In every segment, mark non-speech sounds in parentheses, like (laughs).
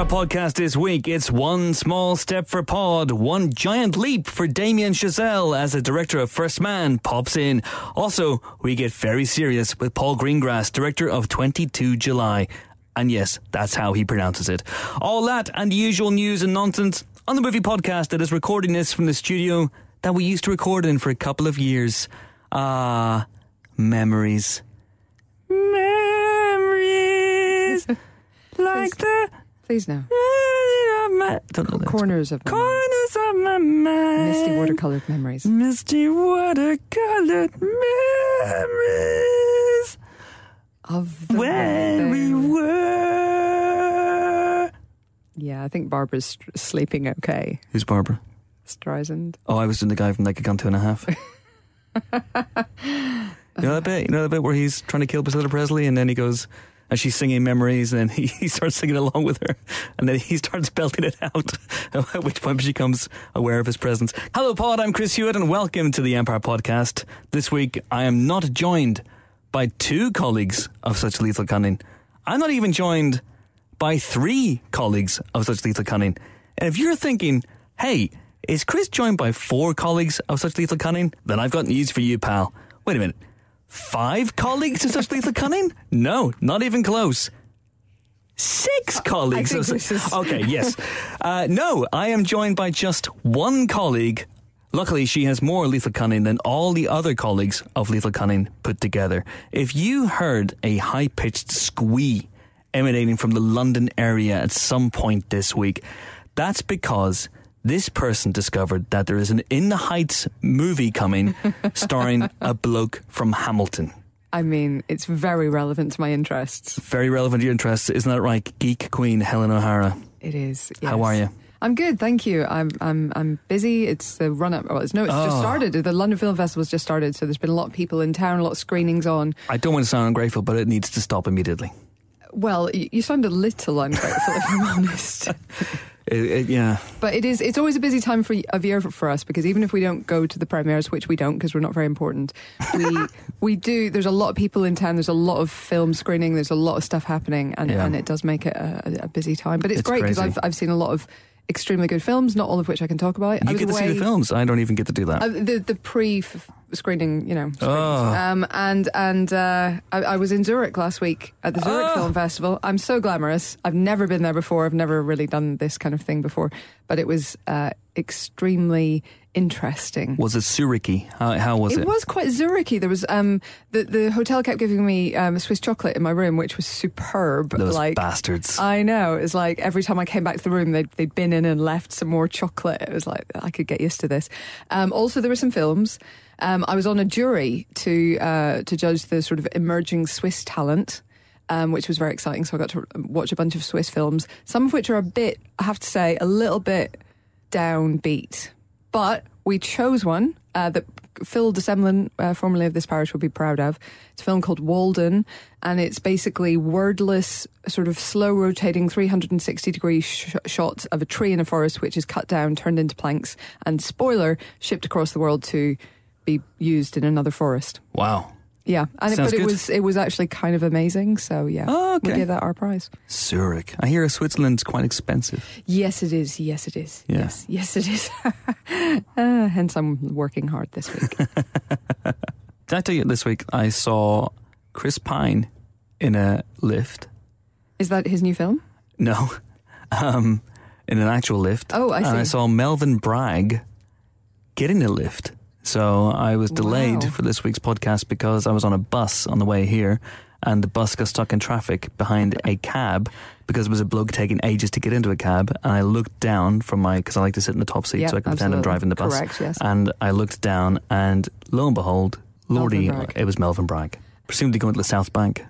Empire podcast this week. It's one small step for Pod, one giant leap for Damien Chazelle as the director of First Man pops in. Also, we get very serious with Paul Greengrass, director of 22 July. And yes, that's how he pronounces it. All that and the usual news and nonsense on the movie podcast that is recording this from the studio that we used to record in for a couple of years. Ah, memories. Memories. (laughs) like the Please now. don't know the Corners of my mind. of my mind. misty watercolored memories. Misty watercolored memories Of the when we were. Yeah, I think Barbara's st- sleeping okay. Who's Barbara? Streisand. Oh, I was doing the guy from Naked Gun Two and a Half. (laughs) you know that bit? You know that bit where he's trying to kill Priscilla Presley and then he goes, and she's singing memories and (laughs) he, he starts singing along with her and then he starts belting it out, (laughs) at which point she becomes aware of his presence. Hello, Pod. I'm Chris Hewitt and welcome to the Empire Podcast. This week, I am not joined by two colleagues of such lethal cunning. I'm not even joined by three colleagues of such lethal cunning. And if you're thinking, hey, is Chris joined by four colleagues of such lethal cunning? Then I've got news for you, pal. Wait a minute. Five colleagues of such lethal cunning? No, not even close. Six colleagues. of this is- Okay, yes. Uh, no, I am joined by just one colleague. Luckily, she has more lethal cunning than all the other colleagues of lethal cunning put together. If you heard a high pitched squee emanating from the London area at some point this week, that's because this person discovered that there is an In the Heights movie coming (laughs) starring a bloke from Hamilton. I mean, it's very relevant to my interests. Very relevant to your interests, isn't that right? Geek Queen Helen O'Hara. It is. How are you? I'm good, thank you. I'm I'm I'm busy. It's the run up. Well, it's no, it's just Oh. started. The London Film Festival's just started, so there's been a lot of people in town, a lot of screenings on. I don't want to sound ungrateful, but it needs to stop immediately. Well, you sound a little ungrateful, if I'm (laughs) honest. It, it, yeah. But it is. It's always a busy time for of year for, for us because even if we don't go to the premieres, which we don't because we're not very important, we (laughs) we do. There's a lot of people in town. There's a lot of film screening. There's a lot of stuff happening, and, Yeah. and it does make it a, a busy time. But it's, It's great because. I've I've seen a lot of extremely good films, not all of which I can talk about. You get to see the films. I don't even get to do that. uh, the the pre screening, you know. Oh. um, and and uh, I, I was in Zurich last week at the Zurich Oh. Film Festival. I'm so glamorous. I've never been there before. I've never really done this kind of thing before, but it was uh, extremely interesting. was it Zurichi? How, how was it? It was quite Zurichy. There was um the the hotel kept giving me um, Swiss chocolate in my room, which was superb. Those like bastards. I know. It was like every time I came back to the room, they'd, they'd been in and left some more chocolate. It was like, I could get used to this. Um, also, there were some films. Um, I was on a jury to uh, to judge the sort of emerging Swiss talent. Um, which was very exciting. So I got to watch a bunch of Swiss films, some of which are a bit, I have to say, a little bit downbeat. But we chose one uh, that Phil de Semlyen, uh, formerly of this parish, would be proud of. It's a film called Walden, and it's basically wordless, sort of slow rotating 360 degree sh- shots of a tree in a forest, which is cut down, turned into planks, and spoiler, shipped across the world to be used in another forest. wow. Yeah, and it, but it was it was actually kind of amazing. So yeah, Oh, okay. we gave that our prize. Zurich. I hear Switzerland's quite expensive. Yes, it is. Yes, it is. Yeah. Yes, yes, it is. uh, (laughs) hence, I'm working hard this week. (laughs) Did I tell you this week I saw Chris Pine in a lift? is that his new film? No. (laughs) Um, in an actual lift. Oh, I And I saw Melvin Bragg getting a lift. So I was delayed Wow. for this week's podcast because I was on a bus on the way here and the bus got stuck in traffic behind a cab because it was a bloke taking ages to get into a cab. And I looked down from my, because I like to sit in the top seat Yeah, so I can pretend I'm driving the bus. Correct, yes. And I looked down and lo and behold, Lordy, it was Melvin Bragg. Presumably going to the South Bank.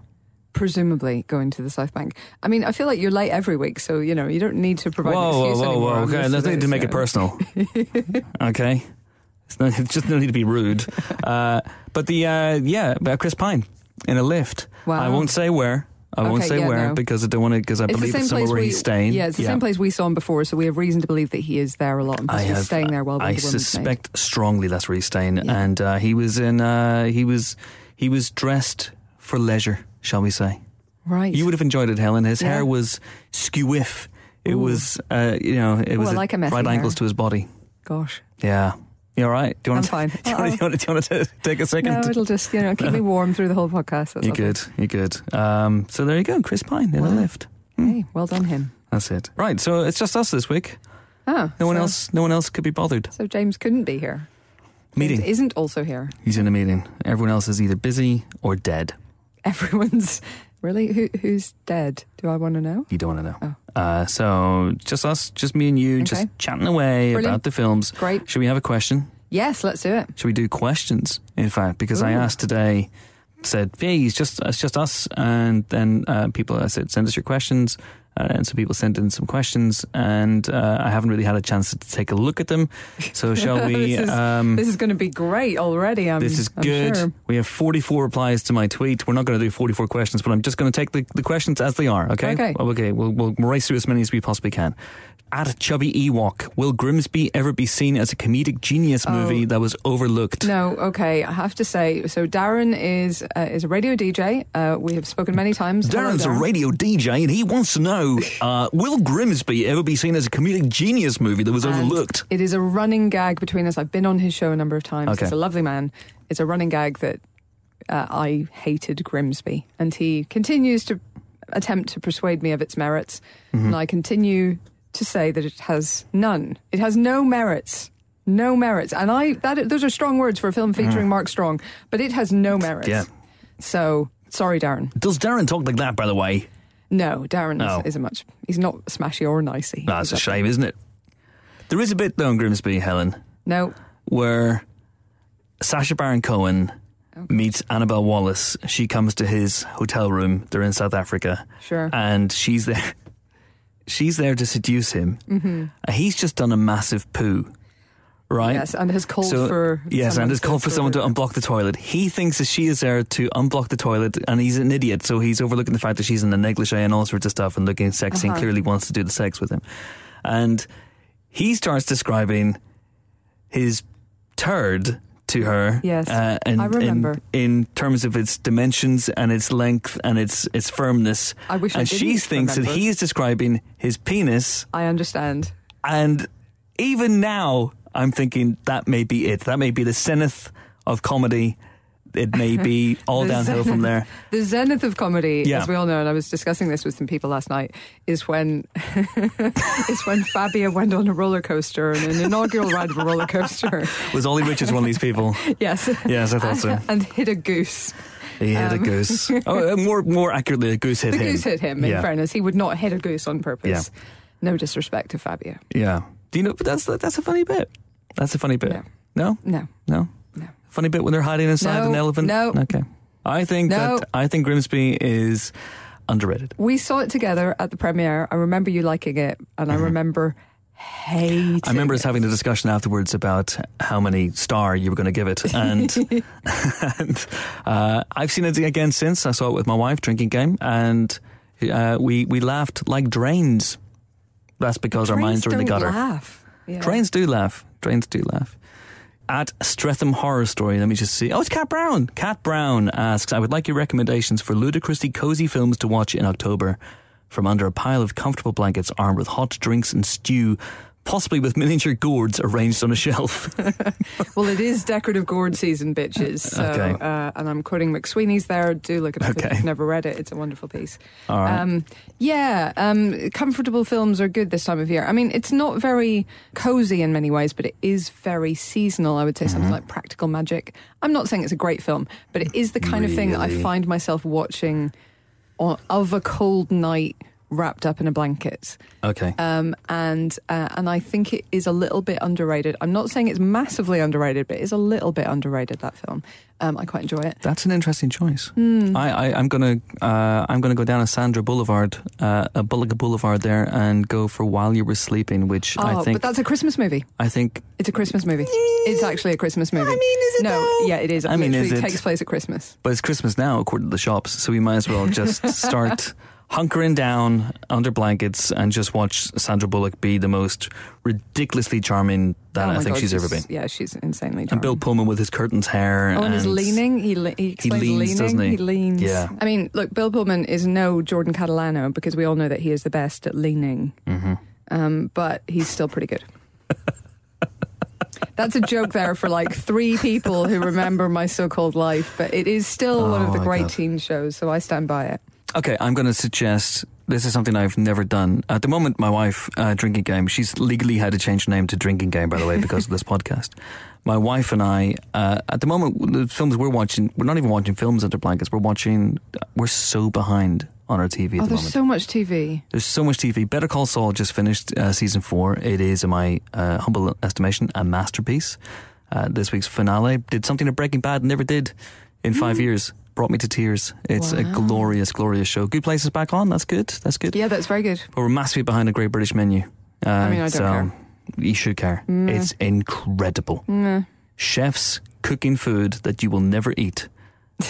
Presumably going to the South Bank. I mean, I feel like you're late every week, so you know you don't need to provide an Whoa, whoa, excuse whoa, anymore. whoa. Okay, most there's of no need to make it personal. (laughs) okay? It's, no, (laughs) it's just no need to be rude. Uh, but the, uh, yeah, Chris Pine in a lift. Wow. I won't say where. I won't Okay, say yeah, where no. because I don't want to, because I It's the believe same it's somewhere place where we, he's staying. Yeah, it's the same place we saw him before, so we have reason to believe that he is there a lot. And I he's have, staying there while I Woman's suspect strongly that's where he's staying, Yeah. and uh, he was in. Uh, he was he was dressed for leisure, shall we say? Right. You would have enjoyed it, Helen. His Yeah. hair was skewiff It Ooh. was, uh, you know, it Oh, was like right hair. angles to his body. Gosh. Yeah. You all right? Do you want I'm to, fine. (laughs) Do you want, to, do you want to, do you want to take a second? No, it'll just, you know, keep me warm through the whole podcast. That's You're good. You're good. Um, so there you go. Chris Pine in a Wow. lift. Hey, well done him. That's it. Right. So it's just us this week. Oh, No one so- else. No one else could be bothered. So James couldn't be here. Meeting. James isn't also here. He's in a meeting. Everyone else is either busy or dead. (laughs) Everyone's really who who's dead? Do I want to know? You don't want to know. Oh. Uh, so just us, just me and you, just chatting away Brilliant. about the films. Great. Should we have a question? Yes, let's do it. Should we do questions? In fact, because I asked today, said, "Hey, it's just it's just us," and then uh, people I said, "Send us your questions." Uh, and so people sent in some questions, and uh, I haven't really had a chance to take a look at them. So (laughs) shall we? This is- um, is going to be great already. I'm, this is I'm good. sure. We have 44 replies to my tweet. We're not going to do 44 questions, but I'm just going to take the, the questions as they are, okay? Okay. Okay, we'll, we'll race through as many as we possibly can. At Chubby Ewok, will Grimsby ever be seen as a comedic genius Oh. movie that was overlooked? No, okay. I have to say, so Darren is uh, is a radio DJ. Uh, we have spoken many times. Hello, Darren's a radio DJ and he wants to know (laughs) uh, Will Grimsby ever be seen as a comedic genius movie that was And overlooked? It is a running gag between us. I've been on his show a number of times. Okay. He's a lovely man. It's a running gag that uh, I hated Grimsby, and he continues to attempt to persuade me of its merits, Mm-hmm. and I continue to say that it has none. It has no merits. No merits, and I that those are strong words for a film featuring Mark Strong, but it has no merits. Mm. Yeah. So sorry, Darren. Does Darren talk like that, by the way? No, Darren Oh. is, is a much. He's not smashy or nicey. That's a shame, isn't it? There is a bit, though, in Grimsby, Helen, No, where Sacha Baron Cohen meets Annabelle Wallis. She comes to his hotel room. They're in South Africa. Sure. And she's there. She's there to seduce him. Mm-hmm. he's just done a massive poo, right? yes, and has called So- for yes, and has called for someone to unblock the toilet. He thinks that she is there to unblock the toilet, and he's an idiot. So he's overlooking the fact that she's in a negligee and all sorts of stuff, and looking sexy, and Uh-huh. clearly wants to do the sex with him. And he starts describing his turd to her. Yes, uh, and I remember. In, in terms of its dimensions and its length and its its firmness. I wish I and she didn't thinks that remember. he is describing his penis I understand. and even now, I'm thinking that may be it. That may be the zenith of comedy. It may be (laughs) all The downhill from there. (laughs) The zenith of comedy, Yeah. as we all know, and I was discussing this with some people last night, is when (laughs) is when Fabio went on a roller coaster, and an inaugural ride of a roller coaster. Was Ollie Richards one of these people? Yes. Yes, I thought so. And hit a goose. He hit a Um, goose. Oh, uh, more more accurately, a goose hit The him. goose hit him. In Yeah. fairness, he would not hit a goose on purpose. No disrespect to Fabio. Yeah. Do you know? But that's that's a funny bit. That's a funny bit. No. No, No. no. Funny bit when they're hiding inside No, an elephant. no. Okay. I think No. that I think Grimsby is underrated. We saw it together at the premiere. I remember you liking it, and I remember hating. Mm-hmm. I remember us having a discussion afterwards about how many star you were going to give it, and (laughs) and uh, I've seen it again since. I saw it with my wife drinking game, and uh, we we laughed like drains. That's because our minds are in the gutter. Laugh. Yeah. Trains do laugh. Trains do laugh. At Streatham Horror Story, let me just see. Oh, it's Cat Brown. Cat Brown asks, I would like your recommendations for ludicrously cozy films to watch in October. From under a pile of comfortable blankets armed with hot drinks and stew, possibly with miniature gourds arranged on a shelf. (laughs) Well, it is decorative gourd season, bitches. So, Okay. uh, and I'm quoting McSweeney's there. Do look at it up if Okay. you've never read it. It's a wonderful piece. All right. Um, yeah, um, comfortable films are good this time of year. I mean, it's not very cozy in many ways, but it is very seasonal. I would say Mm-hmm. something like Practical Magic. I'm not saying it's a great film, but it is the kind of thing that I find myself watching on, of a cold night wrapped up in a blanket. okay. Um, and uh, and I think it is a little bit underrated. I'm not saying it's massively underrated, but it is a little bit underrated. That film, um, I quite enjoy it. That's an interesting choice. Hmm. I, I, I'm gonna uh, I'm gonna go down a Sandra Boulevard, uh, a Bulliga Boulevard there, and go for While You Were Sleeping, which Oh, I think but that's a Christmas movie. I think It's a Christmas movie. It's actually a Christmas movie. I mean, is it No, though? yeah, it is. I mean, is it? takes place at Christmas. But it's Christmas now, according to the shops, so we might as well just (laughs) start hunkering down under blankets and just watch Sandra Bullock be the most ridiculously charming that Oh I think God, she's ever been. Yeah, she's insanely charming. And Bill Pullman with his curtains hair. Oh, and his leaning. He le- he explains leans, leaning. doesn't he? He leans. Yeah. I mean, look, Bill Pullman is no Jordan Catalano because we all know that he is the best at leaning. Mm-hmm. Um, but he's still pretty good. (laughs) That's a joke there for like three people who remember my so-called life, but it is still one Oh of the great God. teen shows, so I stand by it. Okay, I'm going to suggest this is something I've never done. At the moment, my wife, uh, Drinking Game, she's legally had to change her name to Drinking Game, by the way, (laughs) because of this podcast. My wife and I, uh, at the moment, the films we're watching, we're not even watching films under blankets. We're watching, we're so behind on our TV at Oh, the there's moment. so much TV. There's so much TV. Better Call Saul just finished uh, season four. It is, in my uh, humble estimation, a masterpiece. Uh, this week's finale did something that Breaking Bad never did in five years. Brought me to tears. It's a glorious, glorious show. Good Place is back on. That's good. That's good. Yeah, that's very good. But we're massively behind a Great British Menu. Uh, I mean, I don't so care. You should care. It's incredible. Nah. Chefs cooking food that you will never eat. (laughs)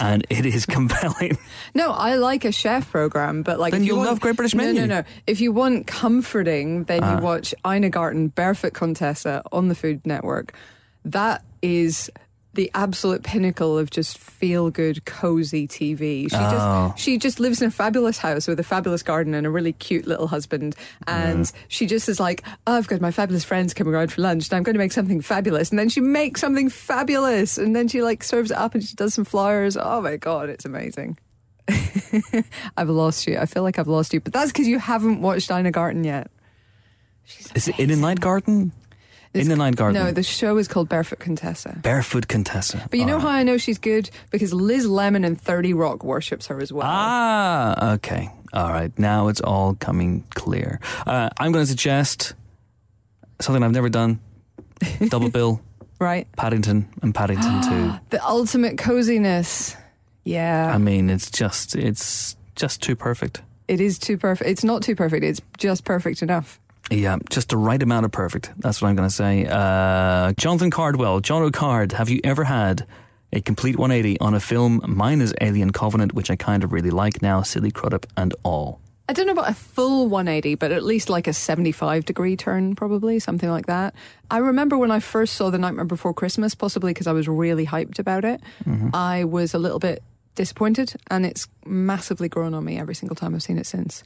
And it is compelling. No, I like a chef program, but like Then if you you'll want, love Great British Menu. No, no, no. If you want comforting, then Ah. you watch Ina Garten Barefoot Contessa on the Food Network. That is the absolute pinnacle of just feel good, cozy TV. She Oh. just she just lives in a fabulous house with a fabulous garden and a really cute little husband. And she just is like, oh, I've got my fabulous friends coming around for lunch, and I'm going to make something fabulous. And then she makes something fabulous, and then she like serves it up and she does some flowers. Oh my god, it's amazing. (laughs) I've lost you. I feel like I've lost you, but that's because you haven't watched Ina Garten yet. Is it In a Night It's- In the Night Garden. No, the show is called Barefoot Contessa. Barefoot Contessa. But you know All how. I know she's good? Because Liz Lemon and 30 Rock worships her as well. Ah, okay. All right. Now it's all coming clear. Uh, I'm going to suggest something I've never done (laughs) Double Bill, Right? Paddington, and Paddington (gasps) 2. The ultimate coziness. Yeah. I mean, it's just, it's just too perfect. it is too perfect. It's not too perfect. It's just perfect enough. Yeah, just the right amount of perfect. That's what I'm going to say. Uh, Jonathan Cardwell, John O'Card, have you ever had a complete 180 on a film? Mine is Alien Covenant, which I kind of really like now, Billy Crudup and all. I don't know about a full 180, but at least like a 75 degree turn, probably, something like that. I remember when I first saw The Nightmare Before Christmas, possibly because I was really hyped about it, I was a little bit disappointed, and it's massively grown on me every single time I've seen it since.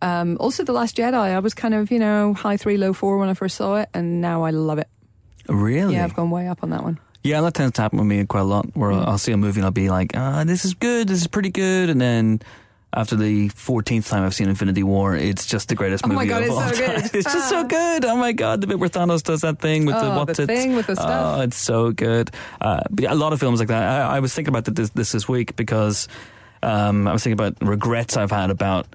Um, also, The Last Jedi, I was kind of, you know, high three, low four when I first saw it, and now I love it. Really? Yeah, I've gone way up on that one. Yeah, that tends to happen with me quite a lot. Where Mm. I'll see a movie and I'll be like, "Ah, this is good. This is pretty good," and then after the fourteenth time I've seen Infinity War, it's just the greatest Oh my movie God, of it's all so time. good. (laughs) It's just so Ah. good. Oh my god, the bit where Thanos does that thing with the Oh, what's the it? thing with the stuff. Oh, it's so good. Uh, but yeah, a lot of films like that. I, I was thinking about this this, this week because um, I was thinking about regrets I've had about.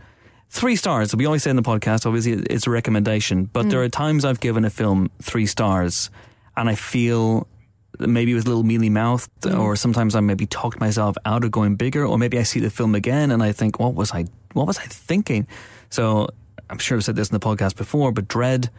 Three stars. We always say in the podcast, obviously, it's a recommendation, but Mm. there are times I've given a film three stars and I feel maybe with a little mealy mouth, Mm. or sometimes I maybe talked myself out of going bigger, or maybe I see the film again and I think, what was I, what was I thinking? So I'm sure I've said this in the podcast before, but Dread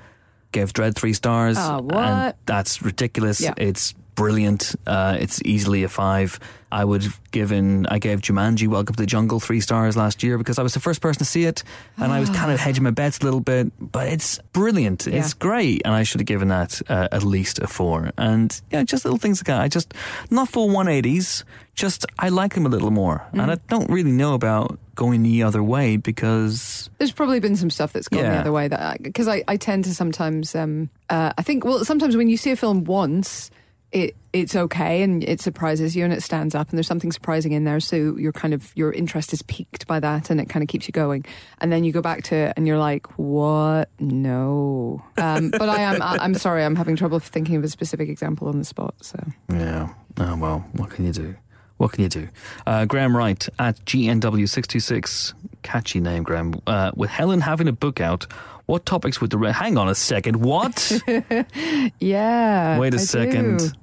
gave Dredd three stars. What? And that's ridiculous. Yeah. It's brilliant. Uh, it's easily a five. I would have given, I gave Jumanji Welcome to the Jungle three stars last year because I was the first person to see it and I was kind of hedging my bets a little bit, but it's brilliant. Yeah. It's great. And I should have given that uh, at least a four. And yeah, just little things like that. I just, not full 180s, just I like them a little more. And I don't really know about going the other way because There's probably been some stuff that's gone the other way that because I, I tend to sometimes um, uh, I think well sometimes when you see a film once it it's okay and it surprises you and it stands up and there's something surprising in there so your kind of your interest is piqued by that and it kind of keeps you going and then you go back to it and you're like what no um, but I am I, I'm sorry I'm having trouble thinking of a specific example on the spot so Yeah. Oh, well, what can you do? What can you do? Uh, Graham Wright at GNW626. Catchy name, Graham. Uh, with Helen having a book out, what topics would the. Re- Hang on a second. What? (laughs) yeah Wait a I do.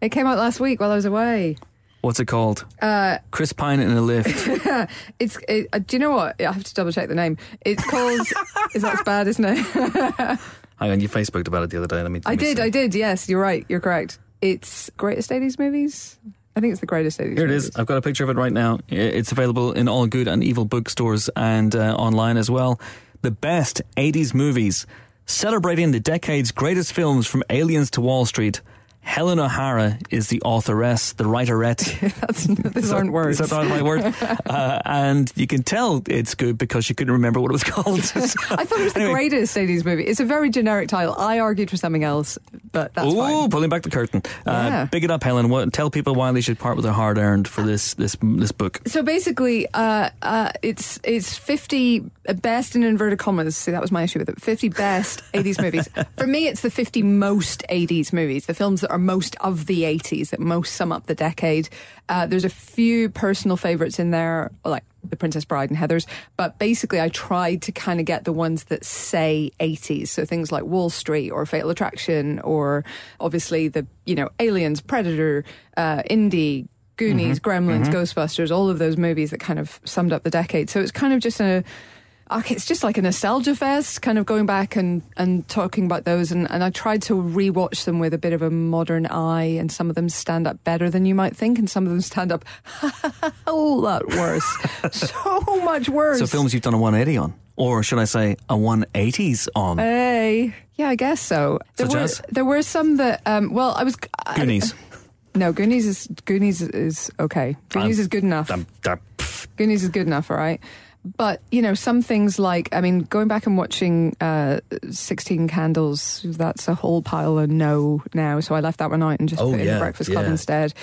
It came out last week while I was away What's it called? uh, Chris Pine in a lift. (laughs) It's. It, uh, do you know what? I have to double check the name. It's called. (laughs) is that bad? Isn't it? (laughs) Hang on, you Facebooked about it the other day. Let me. I me did. see. I did. Yes, you're right. You're correct. It's greatest '80s movies. I think it's the greatest 80s. Here it is. I've got a picture of it right now. It's available in all good and evil bookstores and uh, online as well. The best 80s movies, celebrating the decade's greatest films from Aliens to Wall Street. Helen O'Hara is the authoress, the writerette. (laughs) That's, these aren't words. Is that the right word? (laughs) uh, and you can tell it's good because she couldn't remember what it was called. (laughs) I thought it was the Anyway. greatest 80s movie. It's a very generic title. I argued for something else, but that's Ooh, fine. pulling back the curtain. Uh, Yeah. Big it up, Helen. What, tell people why they should part with their hard earned for this this this book. So basically, uh, uh, it's it's fifty best in inverted commas. See, that was my issue with it. Fifty best eighties movies. For me, it's the fifty most eighties movies, the films that are most of the eighties, that most sum up the decade. Uh, there's a few personal favorites in there, like The Princess Bride and Heather's, but basically, I tried to kind of get the ones that say eighties. So things like Wall Street or Fatal Attraction, or obviously the you know Aliens, Predator, uh, Indie. Goonies, Gremlins, Ghostbusters, all of those movies that kind of summed up the decade. So it's kind of just a, it's just like a nostalgia fest, kind of going back and, and talking about those. And, and I tried to rewatch them with a bit of a modern eye, and some of them stand up better than you might think, and some of them stand up (laughs) a whole lot worse. (laughs) so much worse. So films you've done a 180 on, or should I say a 180s on? Hey, yeah, I guess so. There Such were as? there were some that um, well, I was I- Goonies. (laughs) no, Goonies is Goonies is okay. Goonies Um, is good enough. Uh, pff, Goonies is good enough, all right. But you know, some things like I mean, going back and watching uh, Sixteen Candles, that's a whole pile of no now. So I left that one out and just Oh, put in yeah, the Breakfast Club yeah. instead.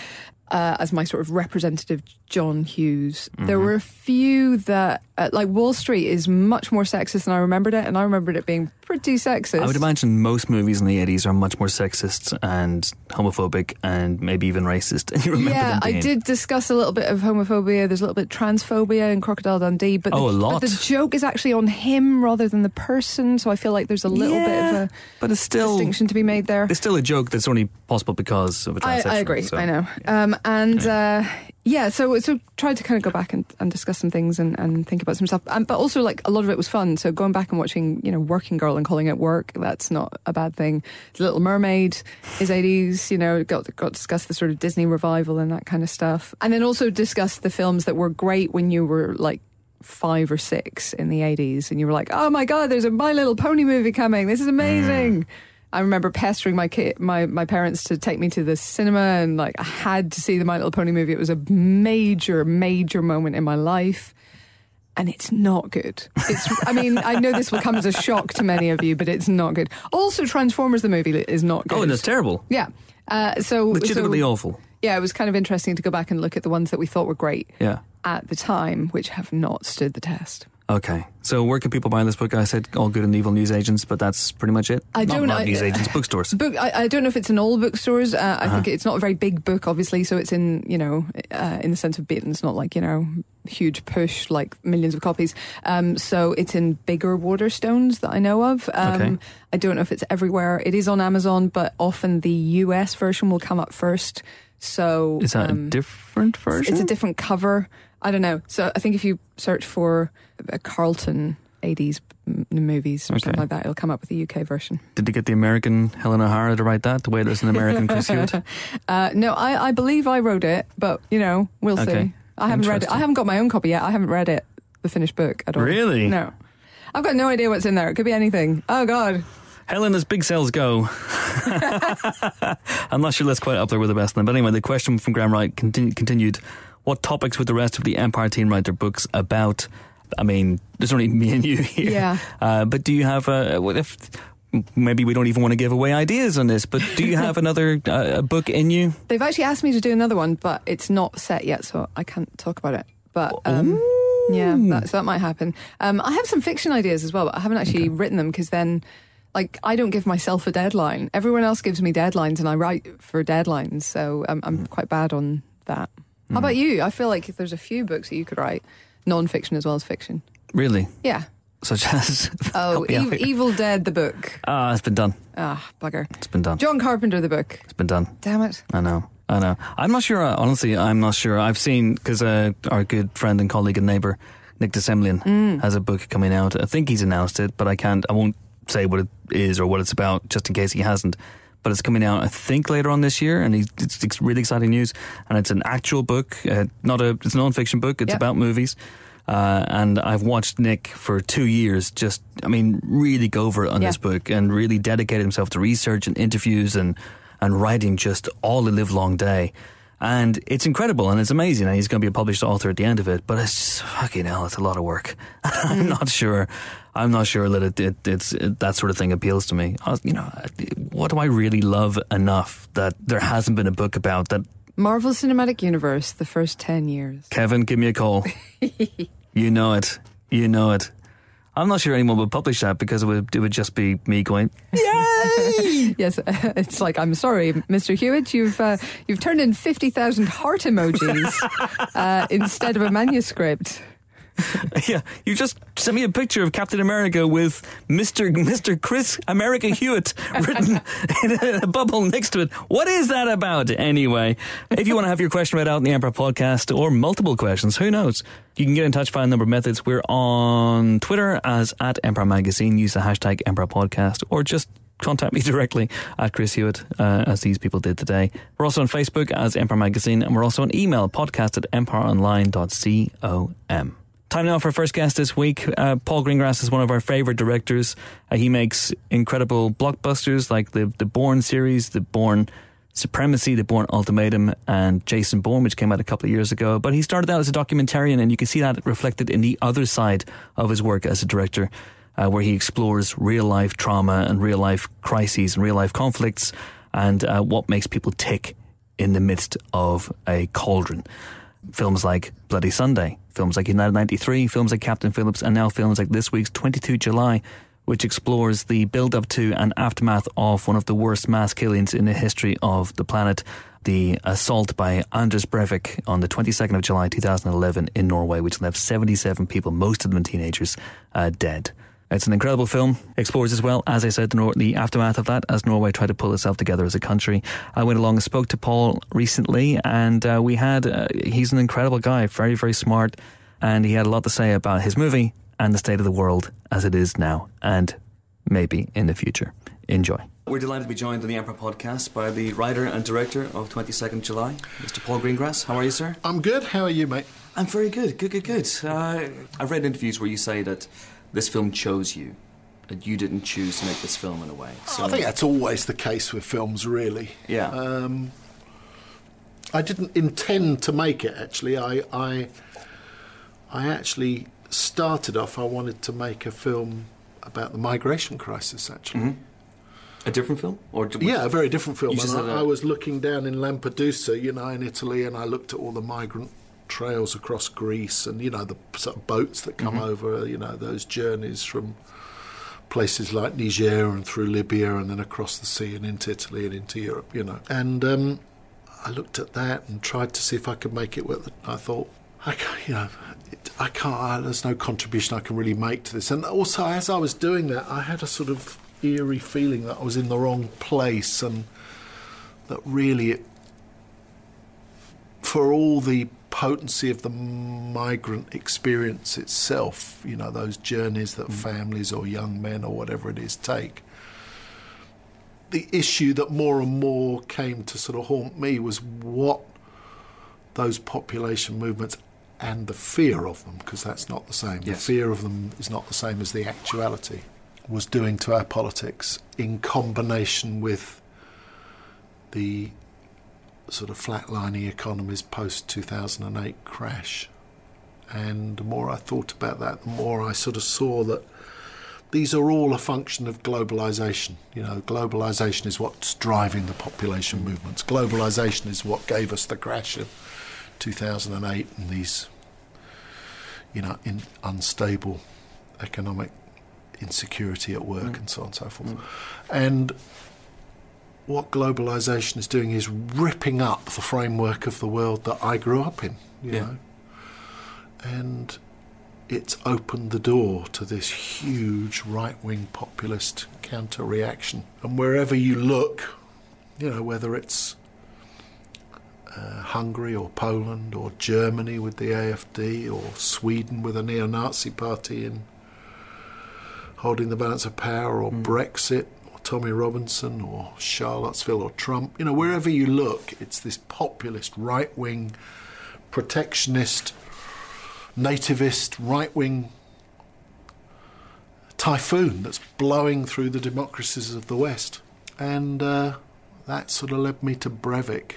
Uh, as my sort of representative John Hughes. Mm-hmm. There were a few that, uh, like Wall Street, is much more sexist than I remembered it, and I remembered it being pretty sexist. I would imagine most movies in the 80s are much more sexist and homophobic and maybe even racist. (laughs) And you remember yeah, I did discuss a little bit of homophobia. There's a little bit of transphobia in Crocodile Dundee, but Oh, the, a lot. But the joke is actually on him rather than the person. So I feel like there's a little bit Yeah, of but it's a still distinction to be made there. it's still a joke that's only possible because of a transsexual. I agree. so- I know. Um, and uh, yeah, so so tried to kind of go back and, and discuss some things and, and think about some stuff. Um, but also, like a lot of it was fun. So going back and watching, you know, Working Girl and calling it work, that's not a bad thing. The Little Mermaid is 80s. You know, got got to discuss the sort of Disney revival and that kind of stuff, and then also discussed the films that were great when you were like five or six in the 80s and you were like oh my god there's a my little pony movie coming this is amazing I remember pestering my kid, my my parents to take me to the cinema, and like I had to see the My Little Pony movie. It was a major, major moment in my life, and it's not good. It's, I mean, I know this will come as a shock to many of you, but it's not good. Also, Transformers the movie is not good. Oh, and it's terrible. yeah. Uh, so Legitimately so, awful. yeah, it was kind of interesting to go back and look at the ones that we thought were great Yeah. at the time, which have not stood the test. Okay. So where can people buy this book? I said all good and evil news agents, but that's pretty much it. I Not- don't- Not agents, bookstores. Book. I, I don't know if it's in all bookstores. Uh, I Uh-huh. think it's not a very big book, obviously. So it's in you know uh, in the sense of being it's not like you know huge push like millions of copies. Um, so it's in bigger Waterstones that I know of. Um, Okay. I don't know if it's everywhere. It is on Amazon, but often the US version will come up first. So Is that um, a different version? it's a different cover. I don't know. So I think if you search for a Carlton 80s movies or Okay. something like that, it'll come up with the UK version. Did they get the American Helen O'Hara to write that? The way there's an American (laughs) Chris Hewitt? Uh, no, I, I believe I wrote it, but you know, we'll Okay. see. I haven't read it. I haven't got my own copy yet. I haven't read it, the finished book at all. Really? No. I've got no idea what's in there. It could be anything. Oh God. Helen, as big sales go, I'm not sure that's quite up there with the best of them. But anyway, the question from Graham Wright continu- continued What topics would the rest of the Empire team write their books about? I mean, there's only me and you (laughs) here. Yeah. Uh, but do you have a. What if. Maybe we don't even want to give away ideas on this, but do you (laughs) have another uh, book in you? They've actually asked me to do another one, but it's not set yet, so I can't talk about it. But um, yeah, that, so that might happen. Um, I have some fiction ideas as well, but I haven't actually written them because then, like, I don't give myself a deadline. Everyone else gives me deadlines, and I write for deadlines, so I'm, I'm quite bad on that. How about you? I feel like there's a few books that you could write, non-fiction as well as fiction. Really? Yeah. Such as. (laughs) Oh, Ev- Evil Dead, the book. Ah, it's been done. Ah, bugger. It's been done. John Carpenter, the book. It's been done. Damn it. I know. I know. I'm not sure. uh, Honestly, I'm not sure. I've seen because uh, our good friend and colleague and neighbour Nick de Semlyen Mm. has a book coming out. I think he's announced it, but I can't. I won't say what it is or what it's about, just in case he hasn't. But it's coming out, I think, later on this year, and it's, it's really exciting news. And it's an actual book, uh, not a it's a non-fiction book. It's Yep. about movies. Uh, and I've watched Nick for two years, just, I mean, really go over it on Yeah. this book and really dedicate himself to research and interviews and, and writing just all the live long day. And it's incredible and it's amazing. And he's going to be a published author at the end of it, but it's just fucking hell, it's a lot of work. (laughs) I'm not sure. I'm not sure that it, it, it's it, that sort of thing appeals to me. I you know, what do I really love enough that there hasn't been a book about that? Marvel Cinematic Universe, the first 10 years. Kevin, give me a call. (laughs) you know it. You know it. I'm not sure anyone would publish that because it would it would just be me going, yay! (laughs) Yes, (laughs) it's like I'm sorry, Mr. Hewitt, you've uh, you've turned in fifty thousand heart emojis uh, instead of a manuscript. (laughs) yeah, you just sent me a picture of Captain America with Mr. Mr. Chris America Hewitt (laughs) written in a, bubble next to it. What is that about anyway? If you want to have your question read out in the Empire podcast or multiple questions, who knows? You can get in touch via a number of methods. We're on Twitter as at Empire Magazine. Use the hashtag Empire Podcast or just contact me (laughs) directly at Chris Hewitt, uh, as these people did today. We're also on Facebook as Empire Magazine, and we're also on email, podcast at empireonline.com. Time now for our first guest this week. Uh, Paul Greengrass is one of our favourite directors. Uh, he makes incredible blockbusters like the, the Bourne series, the Bourne Supremacy, the Bourne Ultimatum, and Jason Bourne, which came out a couple of years ago. But he started out as a documentarian, and you can see that reflected in the other side of his work as a director uh, where he explores real life trauma and real life crises and real life conflicts and uh, what makes people tick in the midst of a cauldron. Films like Bloody Sunday, films like United 93, films like Captain Phillips, and now films like this week's 22 July, which explores the build up to and aftermath of one of the worst mass killings in the history of the planet. The assault by Anders Breivik on the 22nd of July 2011 in Norway, which left 77 people, most of them teenagers, uh, dead. It's an incredible film. Explores as well, as I said, the, Nor- the aftermath of that as Norway tried to pull itself together as a country. I went along and spoke to Paul recently, and uh, we had. Uh, he's an incredible guy, very very smart, and he had a lot to say about his movie and the state of the world as it is now, and maybe in the future. Enjoy. We're delighted to be joined on the Empire podcast by the writer and director of 22nd July, Mr. Paul Greengrass. How are you, sir? I'm good. How are you, mate? I'm very good. Good, good, good. Uh, I've read interviews where you say that this film chose you, that you didn't choose to make this film in a way. So, I think that's always the case with films, really. Yeah. Um, I didn't intend to make it. Actually, I, I, I actually started off. I wanted to make a film about the migration crisis. Actually, a different film, or yeah, a very different film. And I, a- I was looking down in Lampedusa, you know, in Italy, and I looked at all the migrant trails across Greece, and you know the sort of boats that come over, you know, those journeys from places like Niger and through Libya, and then across the sea and into Italy and into Europe, you know. And um, I looked at that and tried to see if I could make it work. I thought, I can't, you know, it, I can't. I, there's no contribution I can really make to this. And also, as I was doing that, I had a sort of eerie feeling that I was in the wrong place, and that really, it, for all the potency of the migrant experience itself, you know, those journeys that mm. families or young men or whatever it is take the issue that more and more came to sort of haunt me was what those population movements and the fear of them, because that's not the same. Yes. The fear of them is not the same as the actuality, was doing to our politics in combination with the sort of flatlining economies post 2008 crash. And the more I thought about that, the more I sort of saw that these are all a function of globalization. You know, globalization is what's driving the population movements. Globalization is what gave us the crash of 2008 and these, you know, in unstable economic insecurity at work mm. and so on and so forth. Mm. And what globalization is doing is ripping up the framework of the world that I grew up in. You Yeah. know, and it's opened the door to this huge right wing populist counter reaction. And wherever you look, you know, whether it's uh, Hungary or Poland or Germany with the AFD or Sweden with a neo Nazi party in holding the balance of power or Brexit or Tommy Robinson or Charlottesville or Trump. You know, wherever you look, it's this populist, right wing, protectionist, nativist, right wing typhoon that's blowing through the democracies of the West. And uh, that sort of led me to Breivik.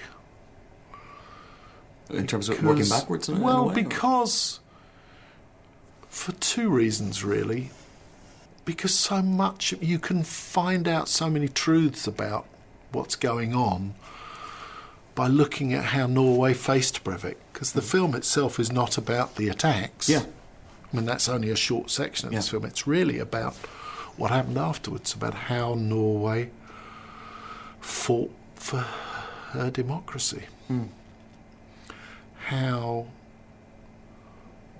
In terms of working backwards? In, a- in a well, way, or- because for two reasons, really. Because so much you can find out so many truths about what's going on by looking at how Norway faced Breivik. Because the film itself is not about the attacks. Yeah. I mean, that's only a short section of this film. It's really about what happened afterwards, about how Norway fought for her democracy. Hmm. How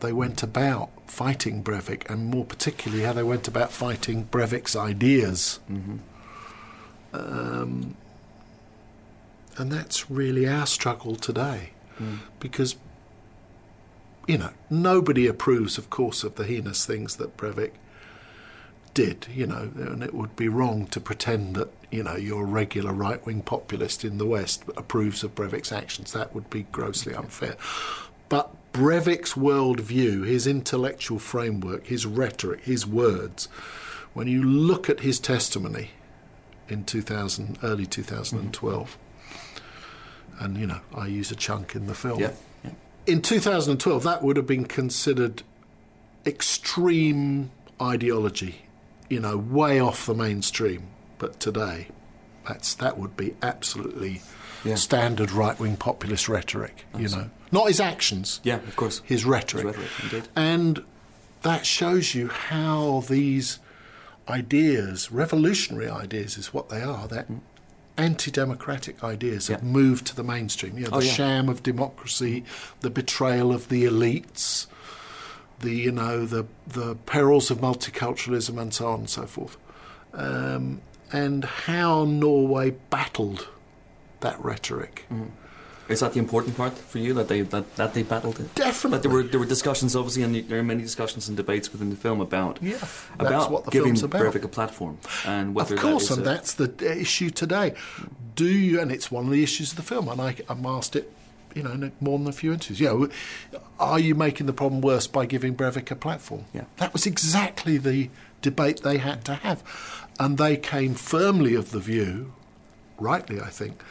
they went about fighting Breivik, and more particularly, how they went about fighting Breivik's ideas. Mm-hmm. Um, and that's really our struggle today Mm. because you know nobody approves of course of the heinous things that Breivik did you know and it would be wrong to pretend that you know your regular right-wing populist in the west approves of Breivik's actions that would be grossly unfair but Breivik's worldview his intellectual framework his rhetoric his words when you look at his testimony in 2000 early 2012 and you know I use a chunk in the film Yeah. yeah. in 2012, that would have been considered extreme ideology, you know, way off the mainstream. But today, that's that would be absolutely Yeah. standard right-wing populist rhetoric. You know, not his actions, Yeah, of course. his rhetoric. His rhetoric, indeed. And that shows you how these ideas, revolutionary ideas, is what they are. That anti-democratic ideas have moved to the mainstream. You know, the Oh, yeah. sham of democracy, the betrayal of the elites, the you know the the perils of multiculturalism, and so on and so forth. Um, and how Norway battled that rhetoric. Is that the important part for you that they that, that they battled it? Definitely. But there were there were discussions obviously, and there are many discussions and debates within the film about Yeah, about giving film's about. Breivik a platform and whether of course, that is and a- that's the issue today. Do you? And it's one of the issues of the film. And I, I'm asked it, you know, in more than a few interviews. You know, are you making the problem worse by giving Breivik a platform? Yeah. that was exactly the debate they had to have, and they came firmly of the view, rightly, I think,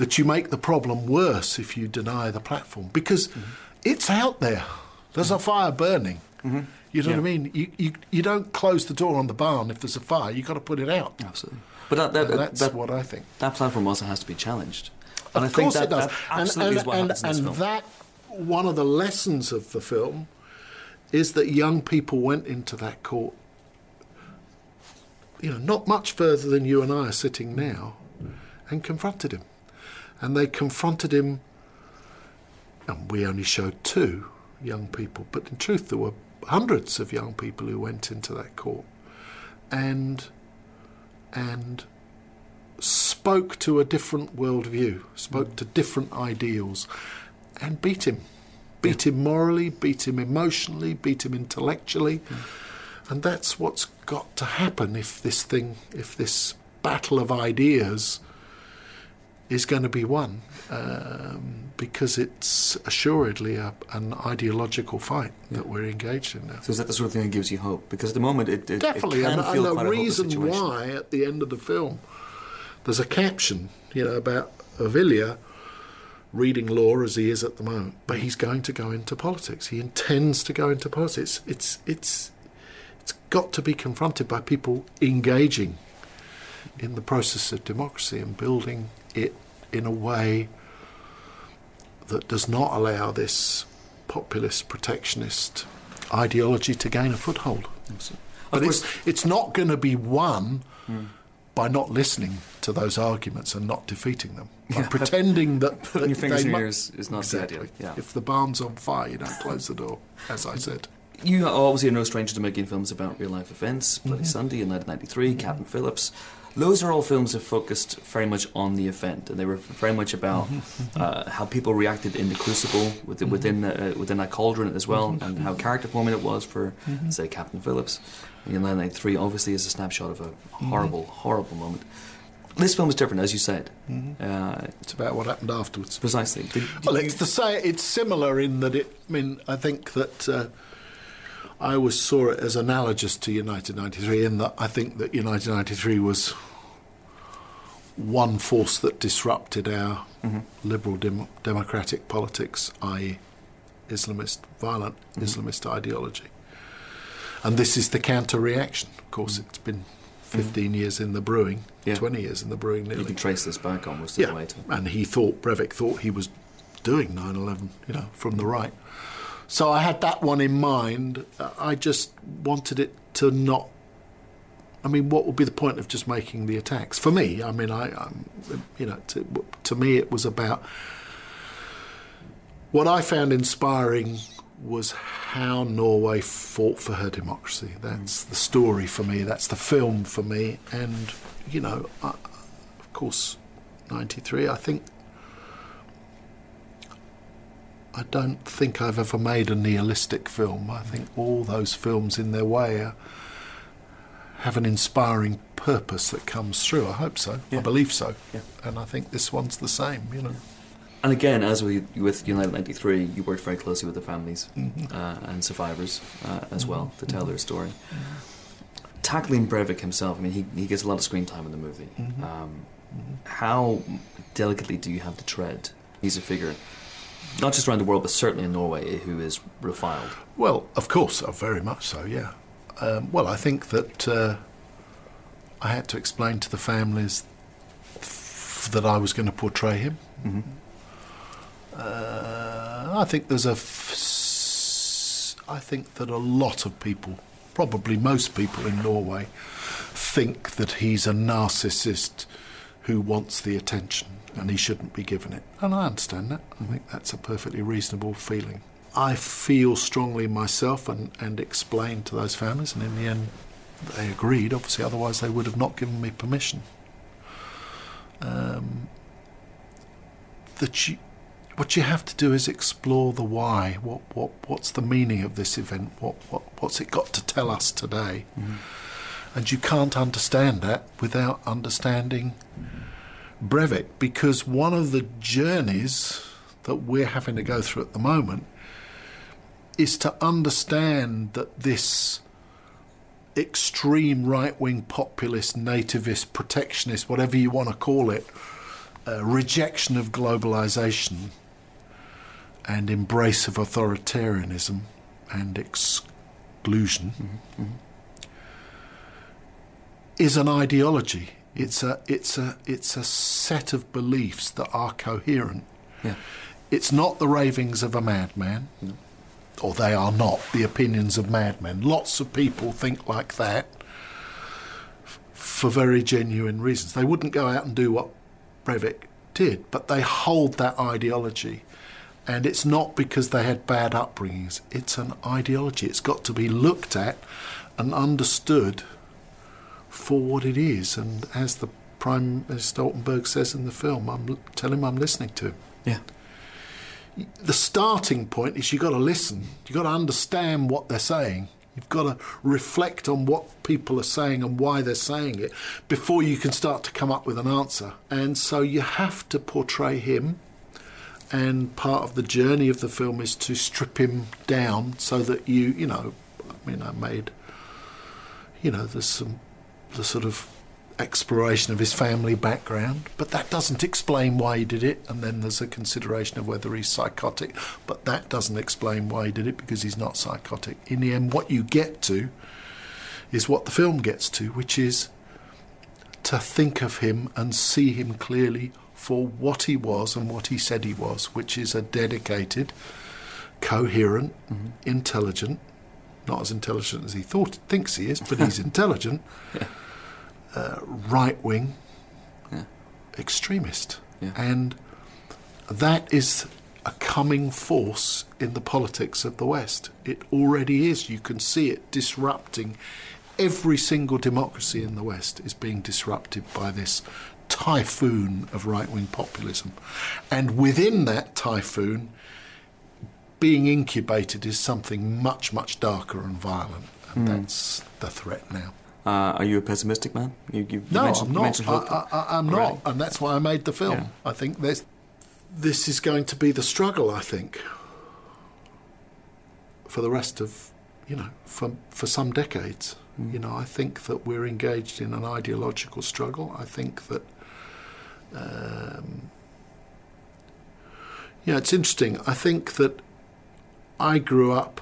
that you make the problem worse if you deny the platform because mm-hmm. it's out there. There's a mm-hmm. fire burning. Mm-hmm. You know what I mean? You, you you don't close the door on the barn if there's a fire. You've got to put it out. absolutely. But that that, that's that, what I think. that platform also has to be challenged. And of I think course that, it does. that absolutely is what and, happens in this and film. that one of the lessons of the film is that young people went into that court. You know, not much further than you and I are sitting now, and confronted him, and they confronted him. And we only showed two young people, but in truth, there were hundreds of young people who went into that court, and and spoke to a different worldview, spoke to different ideals, and beat him. Beat him morally, beat him emotionally, beat him intellectually. And that's what's got to happen if this thing, if this battle of ideas is going to be won, um, because it's assuredly a, an ideological fight that we're engaged in now. so is that the sort of thing that gives you hope? Because at the moment, it, it, Definitely, it and, feel and the reason why at the end of the film there's a caption, you know, about Avilia reading law as he is at the moment, but he's going to go into politics. He intends to go into politics. It's it's it's got to be confronted by people engaging in the process of democracy and building it in a way that does not allow this populist protectionist ideology to gain a foothold. Absolutely. But it's, it's not going to be won hmm. by not listening to those arguments and not defeating them. (laughs) By Yeah. pretending that, Putting your fingers in mu- your ears is not exactly. the idea. Yeah. If the barn's on fire, you don't close the door, as I said. You obviously are no stranger to making films about real life events. Bloody Mm-hmm. Sunday United 93, Captain Phillips. Those are all films that focused very much on the event, and they were very much about Mm-hmm. (laughs) uh, how people reacted in the crucible within within, uh, within that cauldron as well, Mm-hmm. and how character forming it was for, say, Captain Phillips. United 93 obviously is a snapshot of a horrible, horrible moment. This film is different, as you said. Uh, It's about what happened afterwards. precisely. Did- Well, did it's you- the say it's similar in that it. I mean, I think that uh, I always saw it as analogous to United '93 in that I think that United '93 was one force that disrupted our mm-hmm. liberal dem- democratic politics, i.e., Islamist, violent mm-hmm. Islamist ideology. And this is the counter reaction. Of course, mm-hmm. it's been 15 years in the brewing, Yeah. 20 years in the brewing nearly. you can trace this back almost to the way to. And he thought, Breivik thought he was doing 9 11, you know, from the right. So I had that one in mind. Uh, I just wanted it to not. I mean, what would be the point of just making the attacks? For me, I mean, I, I'm, you know, to, to me it was about. What I found inspiring was how Norway fought for her democracy. That's the story for me. That's the film for me. And you know, I, of course, '93. I think I don't think I've ever made a nihilistic film. I think all those films, in their way, are, have an inspiring purpose that comes through. I hope so. Yeah. I believe so. Yeah. And I think this one's the same. You know. And again, as we, with United 93, you worked very closely with the families uh, and survivors uh, as well to tell their story. Tackling Breivik himself, I mean, he, he gets a lot of screen time in the movie. Um, how delicately do you have to tread? He's a figure, not just around the world, but certainly in Norway, who is reviled. Well, of course, uh, very much so. Yeah. Um, well, I think that uh, I had to explain to the families f- that I was going to portray him. Mm-hmm. Uh, I think there's a. F- I think that a lot of people, probably most people in Norway, think that he's a narcissist who wants the attention and he shouldn't be given it. And I understand that. I think that's a perfectly reasonable feeling. I feel strongly myself and, and explained to those families, and in the end, they agreed. Obviously, otherwise, they would have not given me permission. Um, that you, what you have to do is explore the why. What, what, what's the meaning of this event? What, what, what's it got to tell us today? And you can't understand that without understanding Breivik, because one of the journeys that we're having to go through at the moment is to understand that this extreme right wing populist, nativist, protectionist, whatever you want to call it, uh, rejection of globalization and embrace of authoritarianism and exclusion is an ideology. It's a it's a it's a set of beliefs that are coherent. Yeah. It's not the ravings of a madman, mm. or they are not the opinions of madmen. Lots of people think like that f- for very genuine reasons. They wouldn't go out and do what Breivik did, but they hold that ideology. And it's not because they had bad upbringings, it's an ideology. It's got to be looked at and understood for what it is. And as the Prime Minister Stoltenberg says in the film, I'm, tell him I'm listening to him Yeah. the starting point is you've got to listen. You've got to understand what they're saying. You've got to reflect on what people are saying and why they're saying it before you can start to come up with an answer. And so you have to portray him. And part of the journey of the film is to strip him down so that you, you know, I mean, I made, you know, there's some, the sort of exploration of his family background, but that doesn't explain why he did it. And then there's a consideration of whether he's psychotic, but that doesn't explain why he did it because he's not psychotic. In the end, what you get to is what the film gets to, which is to think of him and see him clearly for what he was and what he said he was, which is a dedicated, coherent, mm-hmm. intelligent, not as intelligent as he thought thinks he is, but he's (laughs) intelligent, uh, right wing Yeah. extremist. Yeah. And that is a coming force in the politics of the West. It already is. You can see it disrupting every single democracy in the West is being disrupted by this typhoon of right wing populism. And within that typhoon, being incubated is something much, much darker and violent. and Hmm. that's the threat now. Uh, are you a pessimistic man? You, you, No, I'm not. I, I, I'm already. not, and that's why I made the film. Yeah. I think this this is going to be the struggle. I think for the rest of you know for for some decades. Mm. You know, I think that we're engaged in an ideological struggle. I think that. Um, yeah, it's interesting. I think that I grew up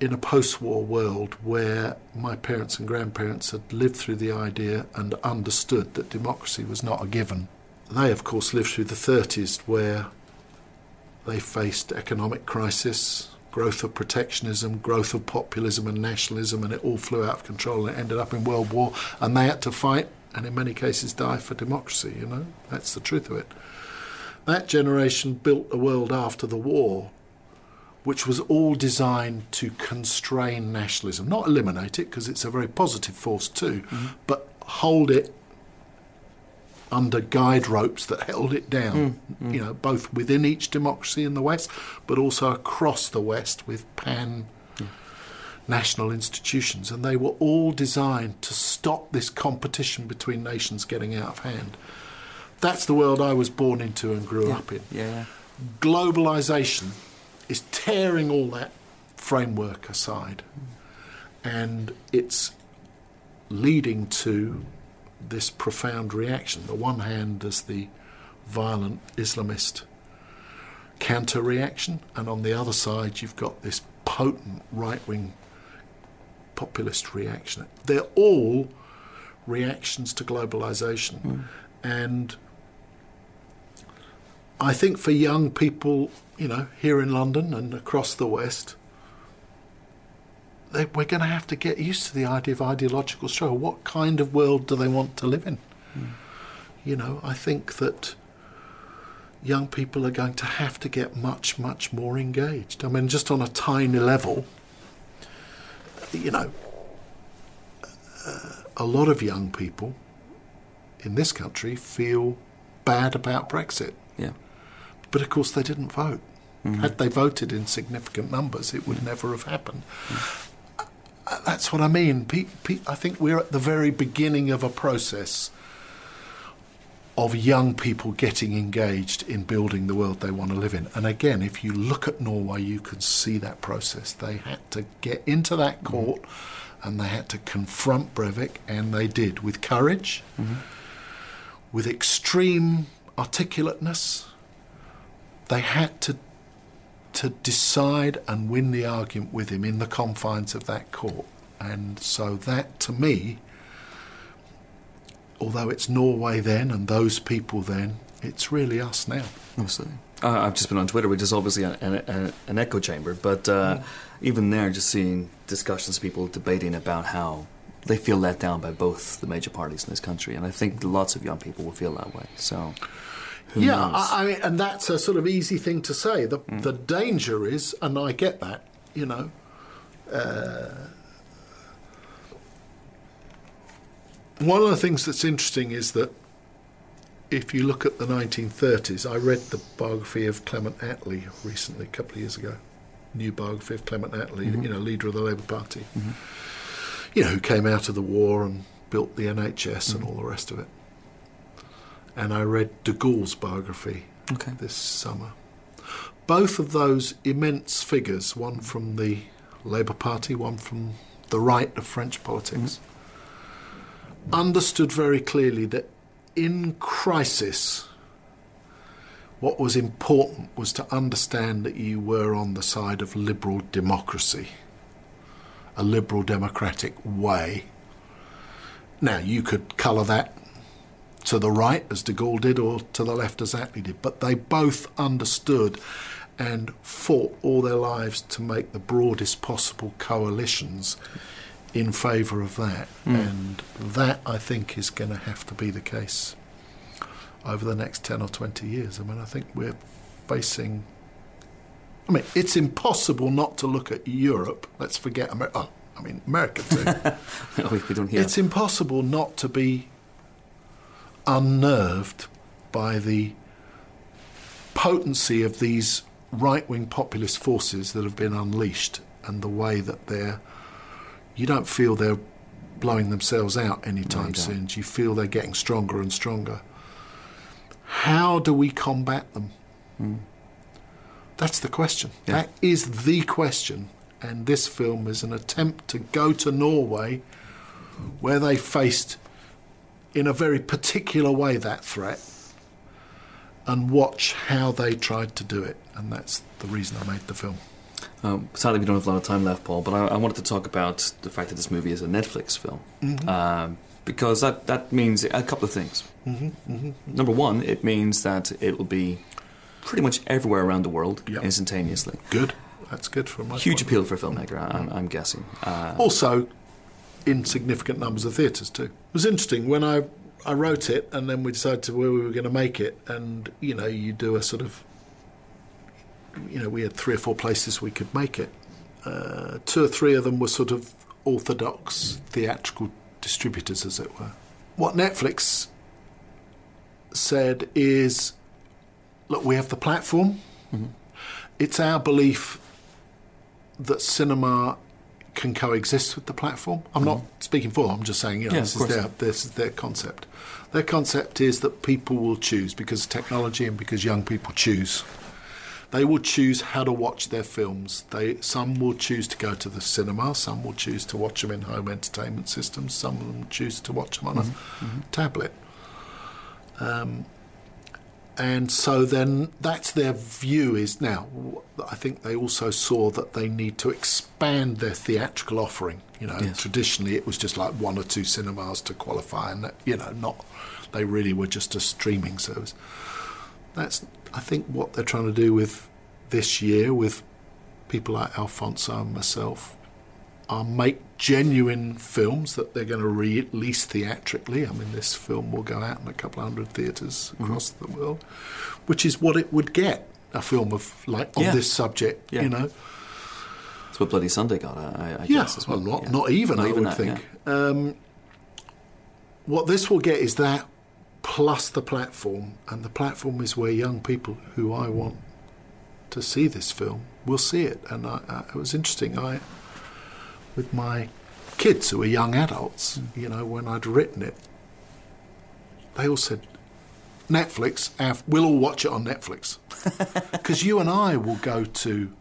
in a post war world where my parents and grandparents had lived through the idea and understood that democracy was not a given. They, of course, lived through the 30s where they faced economic crisis, growth of protectionism, growth of populism and nationalism, and it all flew out of control and it ended up in World War, and they had to fight and, in many cases, die for democracy, you know? That's the truth of it. That generation built a world after the war which was all designed to constrain nationalism, not eliminate it, because it's a very positive force too, mm-hmm. but hold it under guide ropes that held it down, mm, you mm. know, both within each democracy in the West, but also across the West with pan national institutions. And they were all designed to stop this competition between nations getting out of hand. That's the world I was born into and grew up in Yeah, yeah. globalization is tearing all that framework aside and it's leading to this profound reaction. The one hand there's the violent Islamist counter reaction, and on the other side you've got this potent right wing populist reaction. They're all reactions to globalization. Hmm. And I think for young people, you know, here in London and across the West, they, we're going to have to get used to the idea of ideological struggle. What kind of world do they want to live in? You know, I think that young people are going to have to get much, much more engaged. I mean, just on a tiny level, you know, uh, a lot of young people in this country feel bad about Brexit. Yeah. But of course, they didn't vote. Mm-hmm. Had they voted in significant numbers, it would mm. never have happened. Mm. Uh, uh, That's what I mean. Pe- pe- I think we're at the very beginning of a process of young people getting engaged in building the world they want to live in. And again, if you look at Norway, you can see that process. They had to get into that mm. court and they had to confront Breivik, and they did with courage, mm-hmm. with extreme articulateness. They had to to decide and win the argument with him in the confines of that court. And so that, to me, although it's Norway then and those people then, it's really us now. Absolutely. Uh, I've just been on Twitter, which is obviously an, an, an echo chamber, but uh, even there, just seeing discussions, people debating about how they feel let down by both the major parties in this country, and I think lots of young people will feel that way. So, who yeah? I, I mean, and that's a sort of easy thing to say. The hmm. the danger is, and I get that, you know. Uh, one of the things that's interesting is that if you look at the 1930s, I read the biography of Clement Attlee recently, a couple of years ago. New biography of Clement Attlee, mm-hmm. you know, leader of the Labour Party. Mm-hmm. You know, who came out of the war and built the NHS and mm-hmm. all the rest of it. And I read de Gaulle's biography okay. this summer. Both of those immense figures, one from the Labour Party, one from the right of French politics, mm-hmm. understood very clearly that in crisis, what was important was to understand that you were on the side of liberal democracy, a liberal democratic way. Now, you could colour that to the right, as de Gaulle did, or to the left, as Attlee did. But they both understood and fought all their lives to make the broadest possible coalitions in favour of that. Hmm. And that, I think, is going to have to be the case over the next 10 or 20 years. I mean, I think we're facing. I mean, it's impossible not to look at Europe. Let's forget America. Oh, I mean, America too. (laughs) we don't hear. It's impossible not to be unnerved by the potency of these right wing populist forces that have been unleashed. and the way that they're. You don't feel they're blowing themselves out anytime you soon. You feel they're getting stronger and stronger. How do we combat them? Hmm. That's the question. Yeah. That is the question. And this film is an attempt to go to Norway, where they faced, in a very particular way, that threat, and watch how they tried to do it. And that's the reason I made the film. Um, sadly, we don't have a lot of time left, Paul. But I, I wanted to talk about the fact that this movie is a Netflix film, um, because that that means a couple of things. Number one, it means that it will be pretty much everywhere around the world Yeah. instantaneously. Good. That's good for my Huge appeal for a filmmaker, I'm, I'm guessing. Uh, Also, in significant numbers of theatres too. It was interesting when I I wrote it, and then we decided to where we were going to make it, and you know, you do a sort of, you know, we had three or four places we could make it. Uh, two or three of them were sort of orthodox theatrical distributors, as it were. What Netflix said is, look, we have the platform. It's our belief that cinema can coexist with the platform. I'm not speaking for them. I'm just saying, you know, Yeah, this is their this is their concept. Their concept is that people will choose because of technology and because young people choose. They will choose how to watch their films. They some will choose to go to the cinema. Some will choose to watch them in home entertainment systems. Some of them choose to watch them on Mm-hmm. a tablet. Um, and so then that's their view is now I think they also saw that they need to expand their theatrical offering. You know Yes. traditionally it was just like one or two cinemas to qualify and that, you know not they really were just a streaming service. That's I think what they're trying to do with this year with people like Alfonso and myself are make genuine films that they're going to release theatrically. I mean, this film will go out in a couple of hundred theatres across the world, which is what it would get a film of like on Yeah. this subject. Yeah. You know, that's what Bloody Sunday got, I, I yeah, guess, as well. well, not yeah. not even Not I even would that, think. Um, what this will get is that plus the platform, and the platform is where young people who I want to see this film will see it. And I, I, it was interesting. I, with my kids who are young adults, you know, when I'd written it, they all said, Netflix, our- we'll all watch it on Netflix. (laughs) Because you and I will go to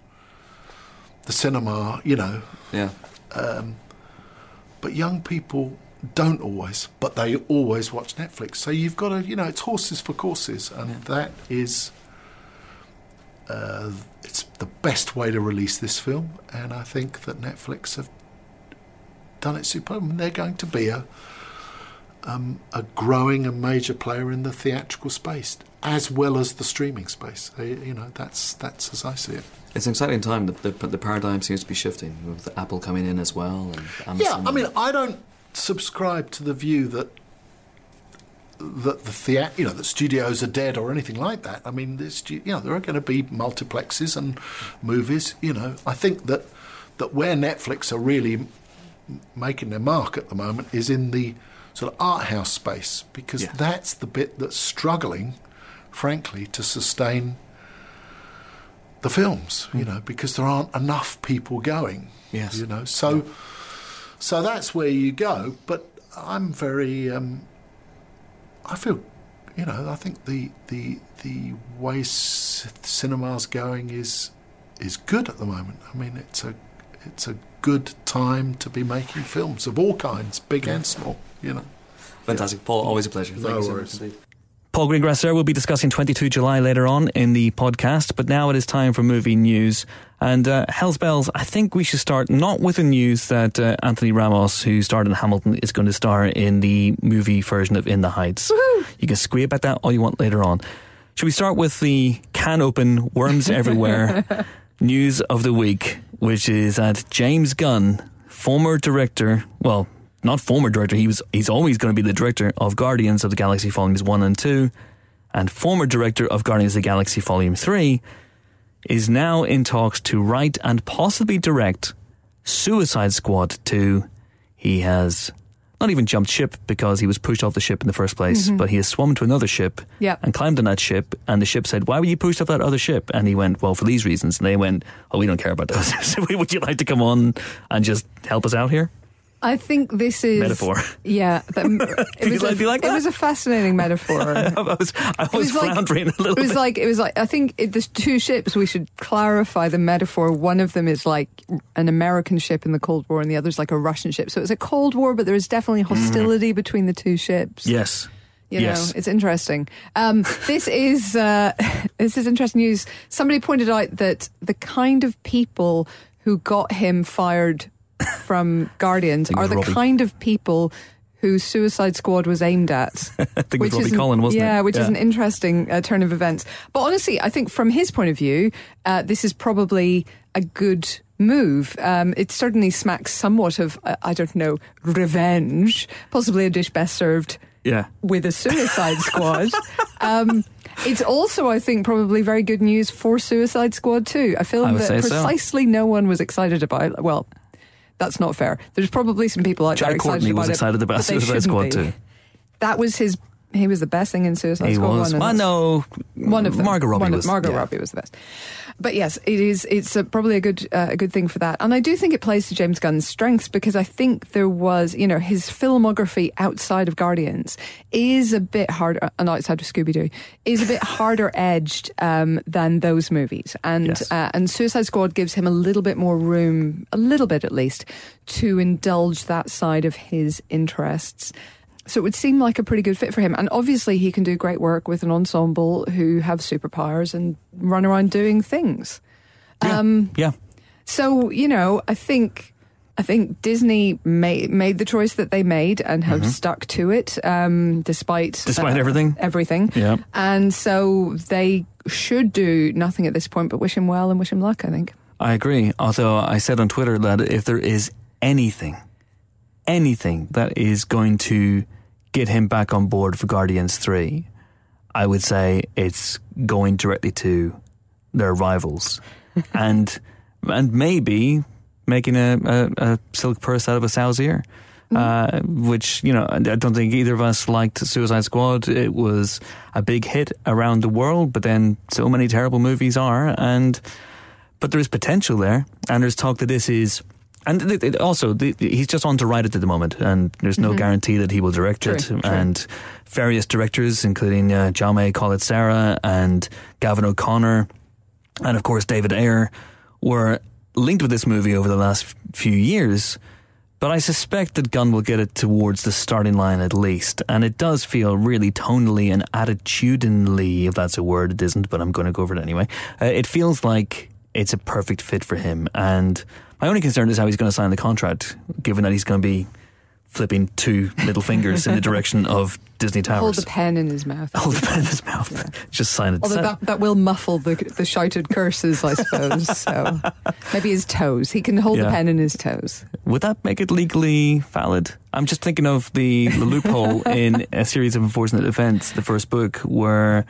the cinema, you know, Yeah. but young people don't always, but they always watch Netflix. So you've got to, you know, it's horses for courses, and that is, uh, it's the best way to release this film. And I think that Netflix have done it superb. And they're going to be a um, a growing and major player in the theatrical space, as well as the streaming space. They, you know, that's that's as I see it. It's an exciting time. The, the, the paradigm seems to be shifting with Apple coming in as well. And Yeah, I mean, I don't subscribe to the view that that the theat- you know, that studios are dead or anything like that. I mean, stu- you know, there are going to be multiplexes and movies. You know, I think that that where Netflix are really making their mark at the moment is in the sort of art house space because Yeah. that's the bit that's struggling, frankly, to sustain the films. You know, because there aren't enough people going. Yes. You know, so so that's where you go. But I'm very. Um, I feel, you know, I think the the the way c- cinema's going is is good at the moment. I mean, it's a it's a good time to be making films of all kinds, big and small. You know. Fantastic. Paul, always a pleasure. Thank No you so worries. much indeed. Paul Greengrass there. We'll be discussing 22 July later on in the podcast, but now it is time for movie news. And uh, Hell's Bells, I think we should start not with the news that uh, Anthony Ramos, who starred in Hamilton, is going to star in the movie version of In the Heights. You can squeak about that all you want later on. Should we start with the can open, worms (laughs) everywhere (laughs) news of the week, which is that James Gunn, former director, well, not former director, he was he's always going to be the director of Guardians of the Galaxy Volumes 1 and 2 and former director of Guardians of the Galaxy Volume 3 is now in talks to write and possibly direct Suicide Squad 2. He has not even jumped ship because he was pushed off the ship in the first place, Mm-hmm. but he has swum to another ship Yep. and climbed on that ship. And the ship said, Why were you pushed off that other ship? And he went, Well, for these reasons. And they went, Oh, we don't care about those. (laughs) so would you like to come on and just help us out here? I think this is Metaphor. Yeah, that, (laughs) it was like- a, like it was a fascinating (laughs) metaphor. I was, I was, was like- floundering a little It was bit. like it was like I think it, there's two ships. We should clarify the metaphor. One of them is like an American ship in the Cold War, and the other is like a Russian ship. So it's a Cold War, but there is definitely hostility between the two ships. yes. You yes. know, it's interesting. Um, this is uh, (laughs) this is interesting news. Somebody pointed out that the kind of people who got him fired from Guardians are the Robbie. kind of people who Suicide Squad was aimed at. (laughs) I think it was Robbie Collin, wasn't yeah, it? which is an interesting uh, turn of events. But honestly, I think from his point of view, uh, this is probably a good move. Um, it certainly smacks somewhat of, uh, I don't know, revenge, possibly a dish best served Yeah. with a Suicide Squad. (laughs) Um, it's also, I think, probably very good news for Suicide Squad too, a I film that say so. precisely no one was excited about. Well, that's not fair. There's probably some people out Jack there excited Courtney about was it, excited about Suicide Squad too. That was his. He was the best thing in Suicide He Squad. was. One, Well, no. one of them. Margot Robbie One of- was. Margot yeah. Robbie was the best. But yes, it is. It's a, probably a good uh, a good thing for that, and I do think it plays to James Gunn's strengths because I think there was, you know, his filmography outside of Guardians is a bit harder, and outside of Scooby Doo is a bit harder edged um, than those movies, and Yes. uh, and Suicide Squad gives him a little bit more room, a little bit at least, to indulge that side of his interests. So it would seem like a pretty good fit for him. And obviously, he can do great work with an ensemble who have superpowers and run around doing things. Yeah. Um, yeah. so you know, I think I think Disney made made the choice that they made and have stuck to it, um, despite Mm-hmm. Despite uh, everything. Everything. Yeah. And so they should do nothing at this point but wish him well and wish him luck. I think. I agree. Although I said on Twitter that if there is anything, anything that is going to get him back on board for Guardians 3, I would say it's going directly to their rivals. (laughs) and and maybe making a, a, a silk purse out of a sow's ear. Uh, which you know, I don't think either of us liked Suicide Squad. It was a big hit around the world, but then so many terrible movies are, and but there is potential there, and there's talk that this is. And th- th- also, the, he's just on to write it at the moment, and there's no guarantee that he will direct True, it. true. And various directors, including uh, Jaume Collet-Serra and Gavin O'Connor, and of course David Ayer, were linked with this movie over the last few years. But I suspect that Gunn will get it towards the starting line at least. And it does feel really tonally and attitudinally, if that's a word, it isn't, but I'm going to go over it anyway. Uh, it feels like it's a perfect fit for him. And my only concern is how he's going to sign the contract, given that he's going to be flipping two middle fingers in the direction of Disney Towers. Hold the pen in his mouth. Hold the pen in his mouth. (laughs) Just sign it. Although that, that will muffle the the shouted curses, I suppose. So maybe his toes. He can hold the pen in his toes. Would that make it legally valid? I'm just thinking of the, the loophole (laughs) in a series of unfortunate events, the first book, where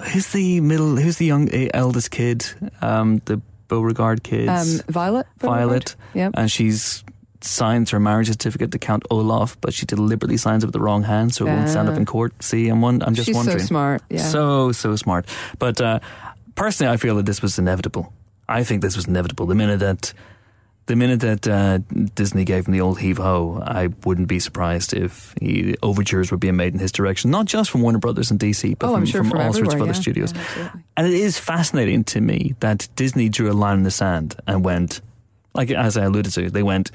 who's the middle, who's the young eh, eldest kid, um, the Baudelaire kids, Um, Violet. Violet, Yeah. and she's signs her marriage certificate to Count Olaf, but she deliberately signs it with the wrong hand, so it won't stand up in court. See, I'm one, I'm just She's wondering. so smart. Yeah. So, so smart. But uh, personally, I feel that this was inevitable. I think this was inevitable. The minute that the minute that uh, Disney gave him the old heave ho, I wouldn't be surprised if he, overtures were being made in his direction, not just from Warner Brothers and DC, but oh, from, sure from from all sorts of other yeah. studios. Yeah. And it is fascinating to me that Disney drew a line in the sand and went, like as I alluded to, they went,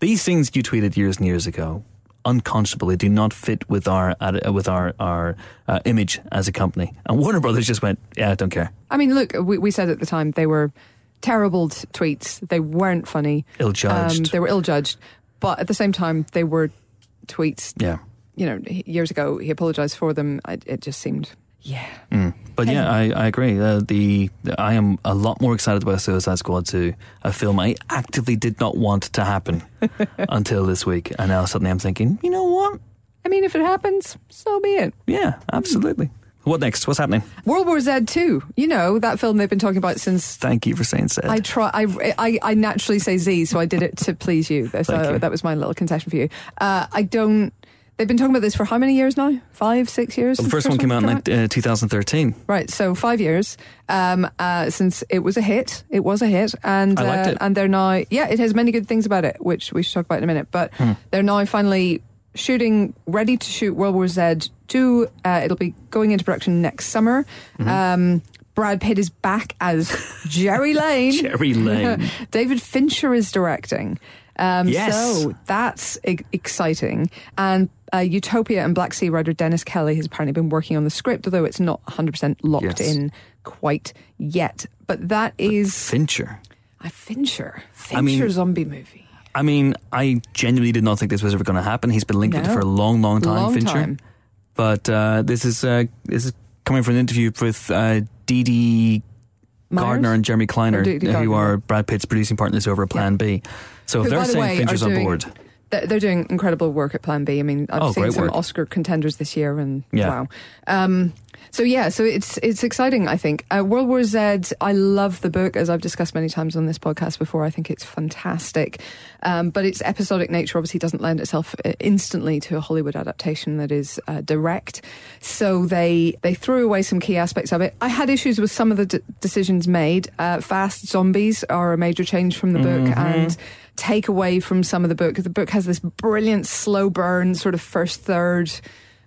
these things you tweeted years and years ago, unconscionably do not fit with our uh, with our our uh, image as a company. And Warner Brothers just went, yeah, I don't care, I mean, look, we, we said at the time they were terrible t- tweets. They weren't funny. ill Um, judged. they were ill judged. But at the same time, they were tweets. yeah. You know, years ago, he apologized for them. I, it just seemed, yeah. Mm. But yeah, I, I agree. Uh, the, the I am a lot more excited about Suicide Squad 2, a film I actively did not want to happen (laughs) until this week, and now suddenly I'm thinking, you know what? I mean, if it happens, so be it. Yeah, absolutely. What next? What's happening? World War Z 2. You know, that film they've been talking about since. Thank you for saying Z. I try. I, I, I naturally say Z, so I did it to please you. So Thank you. that was my little concession for you. Uh, I don't. They've been talking about this for how many years now? Five, six years. the since first one came out in uh, 2013. Right, so five years um, uh, since it was a hit. It was a hit, and I liked uh, it. and they're now yeah, it has many good things about it, which we should talk about in a minute. But Hmm. they're now finally shooting, ready to shoot World War Z two. Uh, it'll be going into production next summer. Mm-hmm. Um, Brad Pitt is back as (laughs) Gerry Lane. Gerry Lane. (laughs) David Fincher is directing. Um, Yes. So that's e- exciting. And uh, Utopia and Black Sea writer Dennis Kelly has apparently been working on the script, although it's not 100% locked Yes. in quite yet. But that is Fincher. a Fincher. Fincher I mean- zombie movie. I mean, I genuinely did not think this was ever going to happen. He's been linked with it for a long, long time, Long Fincher. time. But uh, this is uh, this is coming from an interview with uh, Dede Gardner and Jeremy Kleiner, Or Dede who are. Brad Pitt's producing partners over at Plan B. So Who, they're by the saying way, Fincher's are on doing- board, They're they're doing incredible work at Plan B. I mean, I've Oh, seen some work. Oscar contenders this year, and Yeah. wow. Um, so yeah, so it's it's exciting. I think uh, World War Z. I love the book, as I've discussed many times on this podcast before. I think it's fantastic, um, but its episodic nature obviously doesn't lend itself uh, instantly to a Hollywood adaptation that is uh, direct. So they they threw away some key aspects of it. I had issues with some of the d- decisions made. Uh, fast zombies are a major change from the book, and take away from some of the book. The book has this brilliant slow burn, sort of first third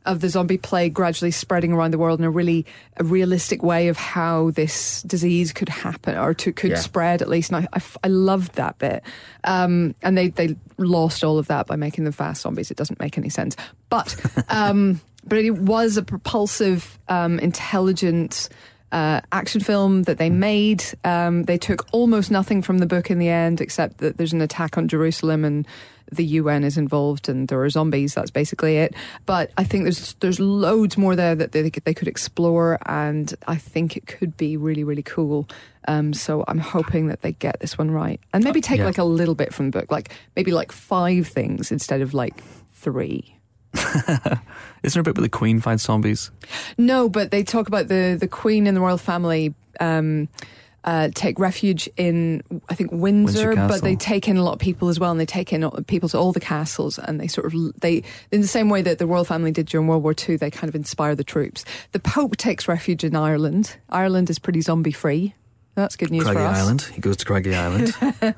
of the zombie plague gradually spreading around the world in a really a realistic way of how this disease could happen or to, could Yeah. spread at least. And I I loved that bit. Um, and they, they lost all of that by making them fast zombies. It doesn't make any sense. But, (laughs) um, but it was a propulsive, um, intelligent, uh, action film that they made. Um, they took almost nothing from the book in the end, except that there's an attack on Jerusalem and the UN is involved and there are zombies. That's basically it. But I think there's there's loads more there that they could, they could explore, and I think it could be really really cool. Um, so I'm hoping that they get this one right, and maybe take yeah. like a little bit from the book, like maybe like five things instead of like three. (laughs) isn't there a bit where the Queen finds zombies? No, but they talk about the the Queen and the royal family. Um, uh, take refuge in, I think Windsor, Windsor but they take in a lot of people as well, and they take in people to all the castles, and they sort of they in the same way that the royal family did during World War II, they kind of inspire the troops. The Pope takes refuge in Ireland. Ireland is pretty zombie free. That's good news Craggy for us. Island. He goes to Craggy Island. (laughs)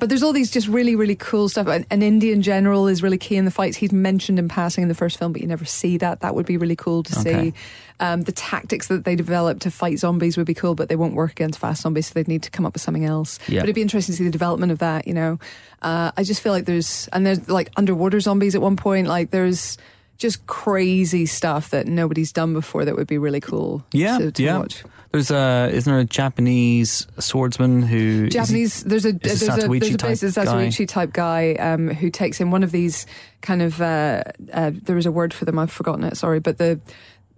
But there's all these just really, really cool stuff. An, an Indian general is really key in the fights. He's mentioned in passing in the first film, but you never see that. That would be really cool to Okay. see. Um, the tactics that they develop to fight zombies would be cool, but they won't work against fast zombies, so they'd need to come up with something else. Yeah. But it'd be interesting to see the development of that, you know. Uh, I just feel like there's, and there's like underwater zombies at one point, like there's just crazy stuff that nobody's done before that would be really cool yeah, to, to yeah. watch. There's a isn't there a Japanese swordsman who is he- Japanese. There's a there's a a there's a Zatoichi type basic guy? Type guy um, who takes in one of these kind of uh, uh, there was a word for them I've forgotten it sorry but the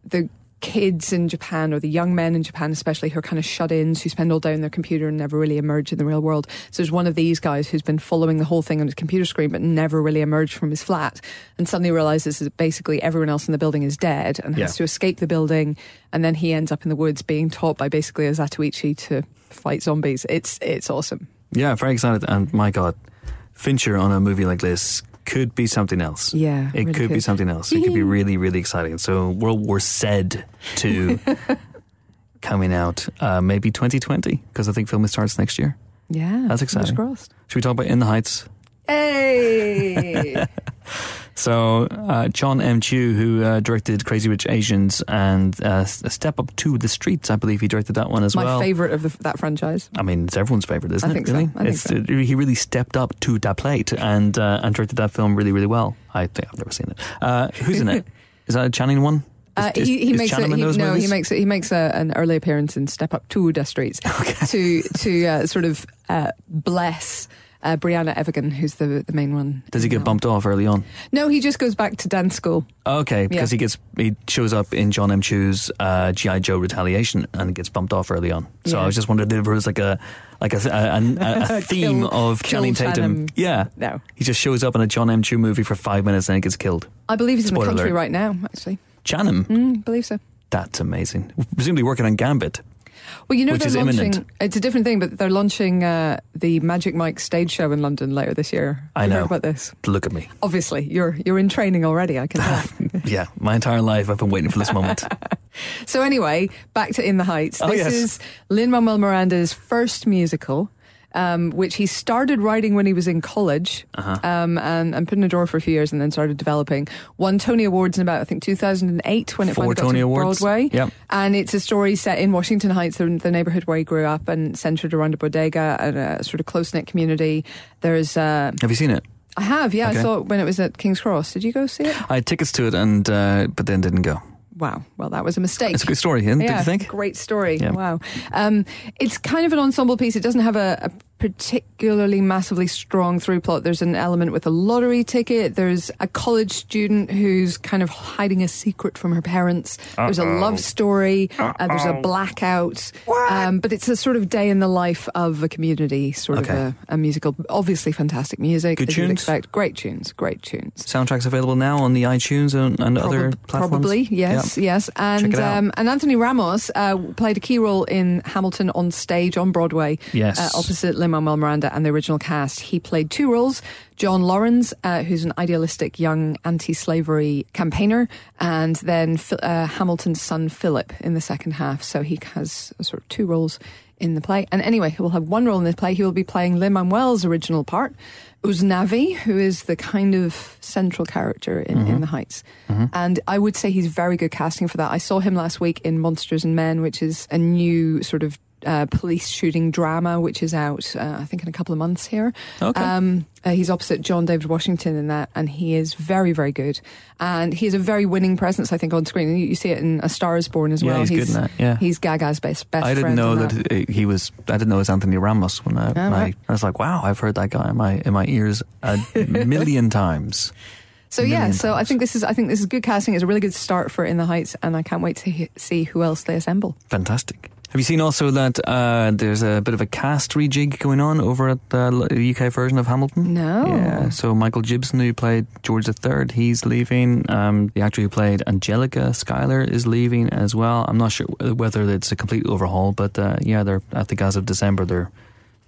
the kids in Japan or the young men in Japan especially who are kind of shut-ins who spend all day on their computer and never really emerge in the real world. So there's one of these guys who's been following the whole thing on his computer screen but never really emerged from his flat and suddenly realizes that basically everyone else in the building is dead and has to escape the building and then he ends up in the woods being taught by basically a Zatoichi to fight zombies. It's it's awesome. Yeah, very excited. And my God, Fincher on a movie like this could be something else. Yeah, It really could be something else. It could be really, really exciting. So World War Z to (laughs) coming out uh, maybe 2020 because I think filming starts next year. Yeah, That's exciting. Should we talk about In the Heights? Hey, (laughs) So uh, John M. Chu, who uh, directed Crazy Rich Asians and uh, Step Up to the Streets, I believe he directed that one as my well. My favorite of the, that franchise. I mean, it's everyone's favorite, isn't I it? so. really? Think it's, so. uh, he really stepped up to that plate and uh, and directed that film really, really well. I think I've never seen it. Uh, who's in it? (laughs) Is that a Channing one? Uh, Is- he, he is makes a, he, no, movies? he makes a, he makes a, an early appearance in Step Up to the Streets (laughs) to to uh, sort of uh, bless uh, Briana Evigan, who's the the main one. Does he get bumped off early on? No, he just goes back to dance school. Okay, because Yeah. he gets he shows up in John M. Chu's uh, GI Joe Retaliation and gets bumped off early on. So Yeah. I was just wondering if there was like a like a, a, a, a (laughs) theme Kill- of Channing Tatum. Yeah, No, he just shows up in a John M. Chu movie for five minutes and he gets killed. I believe he's in the country alert. right now. Actually, Channing, mm, believe so. That's amazing. Presumably working on Gambit. Well, you know they're launching. imminent. It's a different thing, but they're launching uh, the Magic Mike stage show in London later this year. I You know. heard about this. Look at me. Obviously, you're you're in training already. I can tell. (laughs) Yeah, my entire life I've been waiting for this moment. (laughs) so anyway, back to In the Heights. Oh, this yes. is Lin Manuel Miranda's first musical. Um, which he started writing when he was in college Uh-huh. um, and, and put in a drawer for a few years and then started developing. Won Tony Awards in about, I think, 2008 when it Four finally got Tony to Awards. Broadway. Yep. And it's a story set in Washington Heights, the, the neighborhood where he grew up, and centered around a bodega and a sort of close knit community. There's, uh, Have you seen it? I have, yeah, Okay. I saw it when it was at King's Cross. Did you go see it? I had tickets to it, and uh, but then didn't go. Wow, well, that was a mistake. It's a good story, isn't it? yeah, Did you think? Great story. Yeah. Wow. Um, it's kind of an ensemble piece. It doesn't have a, a particularly massively strong through plot. There's an element with a lottery ticket. There's a college student who's kind of hiding a secret from her parents. There's a love story. Uh, there's a blackout. Um, but it's a sort of day in the life of a community, sort Okay. of a, a musical. Obviously, fantastic music. Good as you'd tunes? expect. Great tunes. Great tunes. Soundtracks available now on the iTunes and, and other platforms. Probably, yes, yes. And um, and Anthony Ramos uh, played a key role in Hamilton on stage on Broadway, Yes. uh, opposite Lin Manuel Miranda and the original cast. He played two roles: John Laurens, uh, who's an idealistic young anti-slavery campaigner, and then uh, Hamilton's son Philip in the second half. So he has sort of two roles in the play. And anyway, he will have one role in the play. He will be playing Lin Manuel's original part, Usnavi, who is the kind of central character in, Mm-hmm. in The Heights. And I would say he's very good casting for that. I saw him last week in Monsters and Men, which is a new sort of uh, police shooting drama, which is out, uh, I think, in a couple of months here. Okay. Um, uh, he's opposite John David Washington in that, and he is very, very good. And he has a very winning presence, I think, on screen. You, you see it in A Star Is Born as Yeah, well. he's good in that, yeah. He's Gaga's best, best I didn't know in that he was. I didn't know it was Anthony Ramos when I, when I, right. I was like, wow, I've heard that guy in my in my ears a (laughs) million times. So yeah, so I think this is I think this is good casting. It's a really good start for In the Heights, and I can't wait to he- see who else they assemble. Fantastic. Have you seen also that uh, there's a bit of a cast rejig going on over at the UK version of Hamilton? No. Yeah. So Michael Jibson, who played George III, he's leaving. Um, the actor who played Angelica Schuyler is leaving as well. I'm not sure whether it's a complete overhaul, but uh, yeah, they're I think as of December they're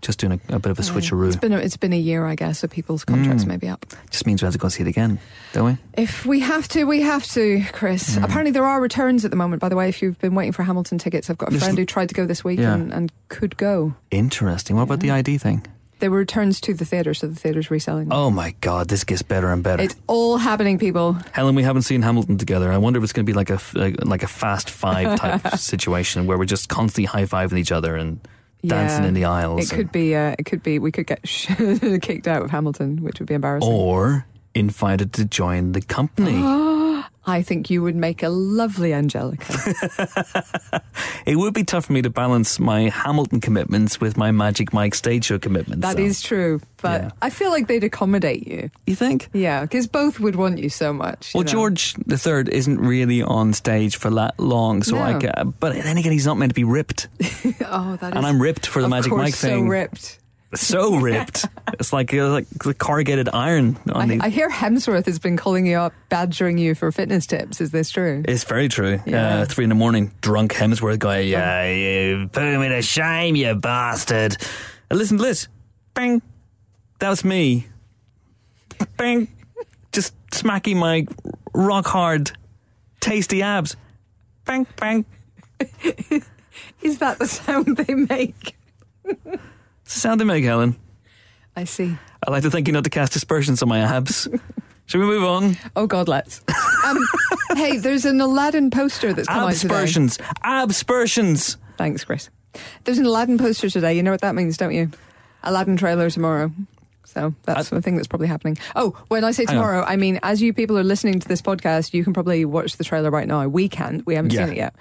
just doing a, a bit of a switcheroo. It's been a, it's been a year, I guess, so people's contracts Mm. may be up. Just means we have to go see it again, don't we? If we have to, we have to, Chris. Mm. Apparently, there are returns at the moment. By the way, if you've been waiting for Hamilton tickets, I've got a There's- friend who tried to go this week Yeah. and, and could go. Interesting. What about the ID thing? There were returns to the theatre, so the theatre's reselling. them. Oh my God, this gets better and better. It's all happening, people. Helen, we haven't seen Hamilton together. I wonder if it's going to be like a like a fast five type (laughs) situation where we're just constantly high fiving each other and dancing Yeah. in the aisles. It could be. Uh, it could be. We could get (laughs) kicked out of Hamilton, which would be embarrassing. or invited to join the company. (gasps) I think you would make a lovely Angelica. (laughs) it would be tough for me to balance my Hamilton commitments with my Magic Mike stage show commitments. That so. is true, but Yeah. I feel like they'd accommodate you. You think? Yeah, because both would want you so much. you Well, know. George the Third isn't really on stage for that long, so I. No. But then again, he's not meant to be ripped, (laughs) oh, that is. and I'm ripped for the Magic Mike so thing. ripped. So ripped. it's like uh, like the corrugated iron on I, the. I hear Hemsworth has been calling you up, badgering you for fitness tips. Is this true? It's very true. Yeah. Uh, three in the morning, drunk Hemsworth guy. Yeah, you put me to shame, you bastard. Uh, listen to this. Bang. That was me. Bang. Just smacking my rock hard, tasty abs. Bang, bang. (laughs) Is that the sound they make? (laughs) It's the sound they make, Helen. I see. I like to think you not to cast dispersions on my abs. (laughs) Should we move on? Oh God, let's. Um, hey, there's an Aladdin poster that's come out today. Abspersions. Abspersions. Thanks, Chris. There's an Aladdin poster today. You know what that means, don't you? Aladdin trailer tomorrow. So that's the thing that's probably happening. Oh, when I say tomorrow, I mean as you people are listening to this podcast, you can probably watch the trailer right now. We can't. We haven't seen it yet.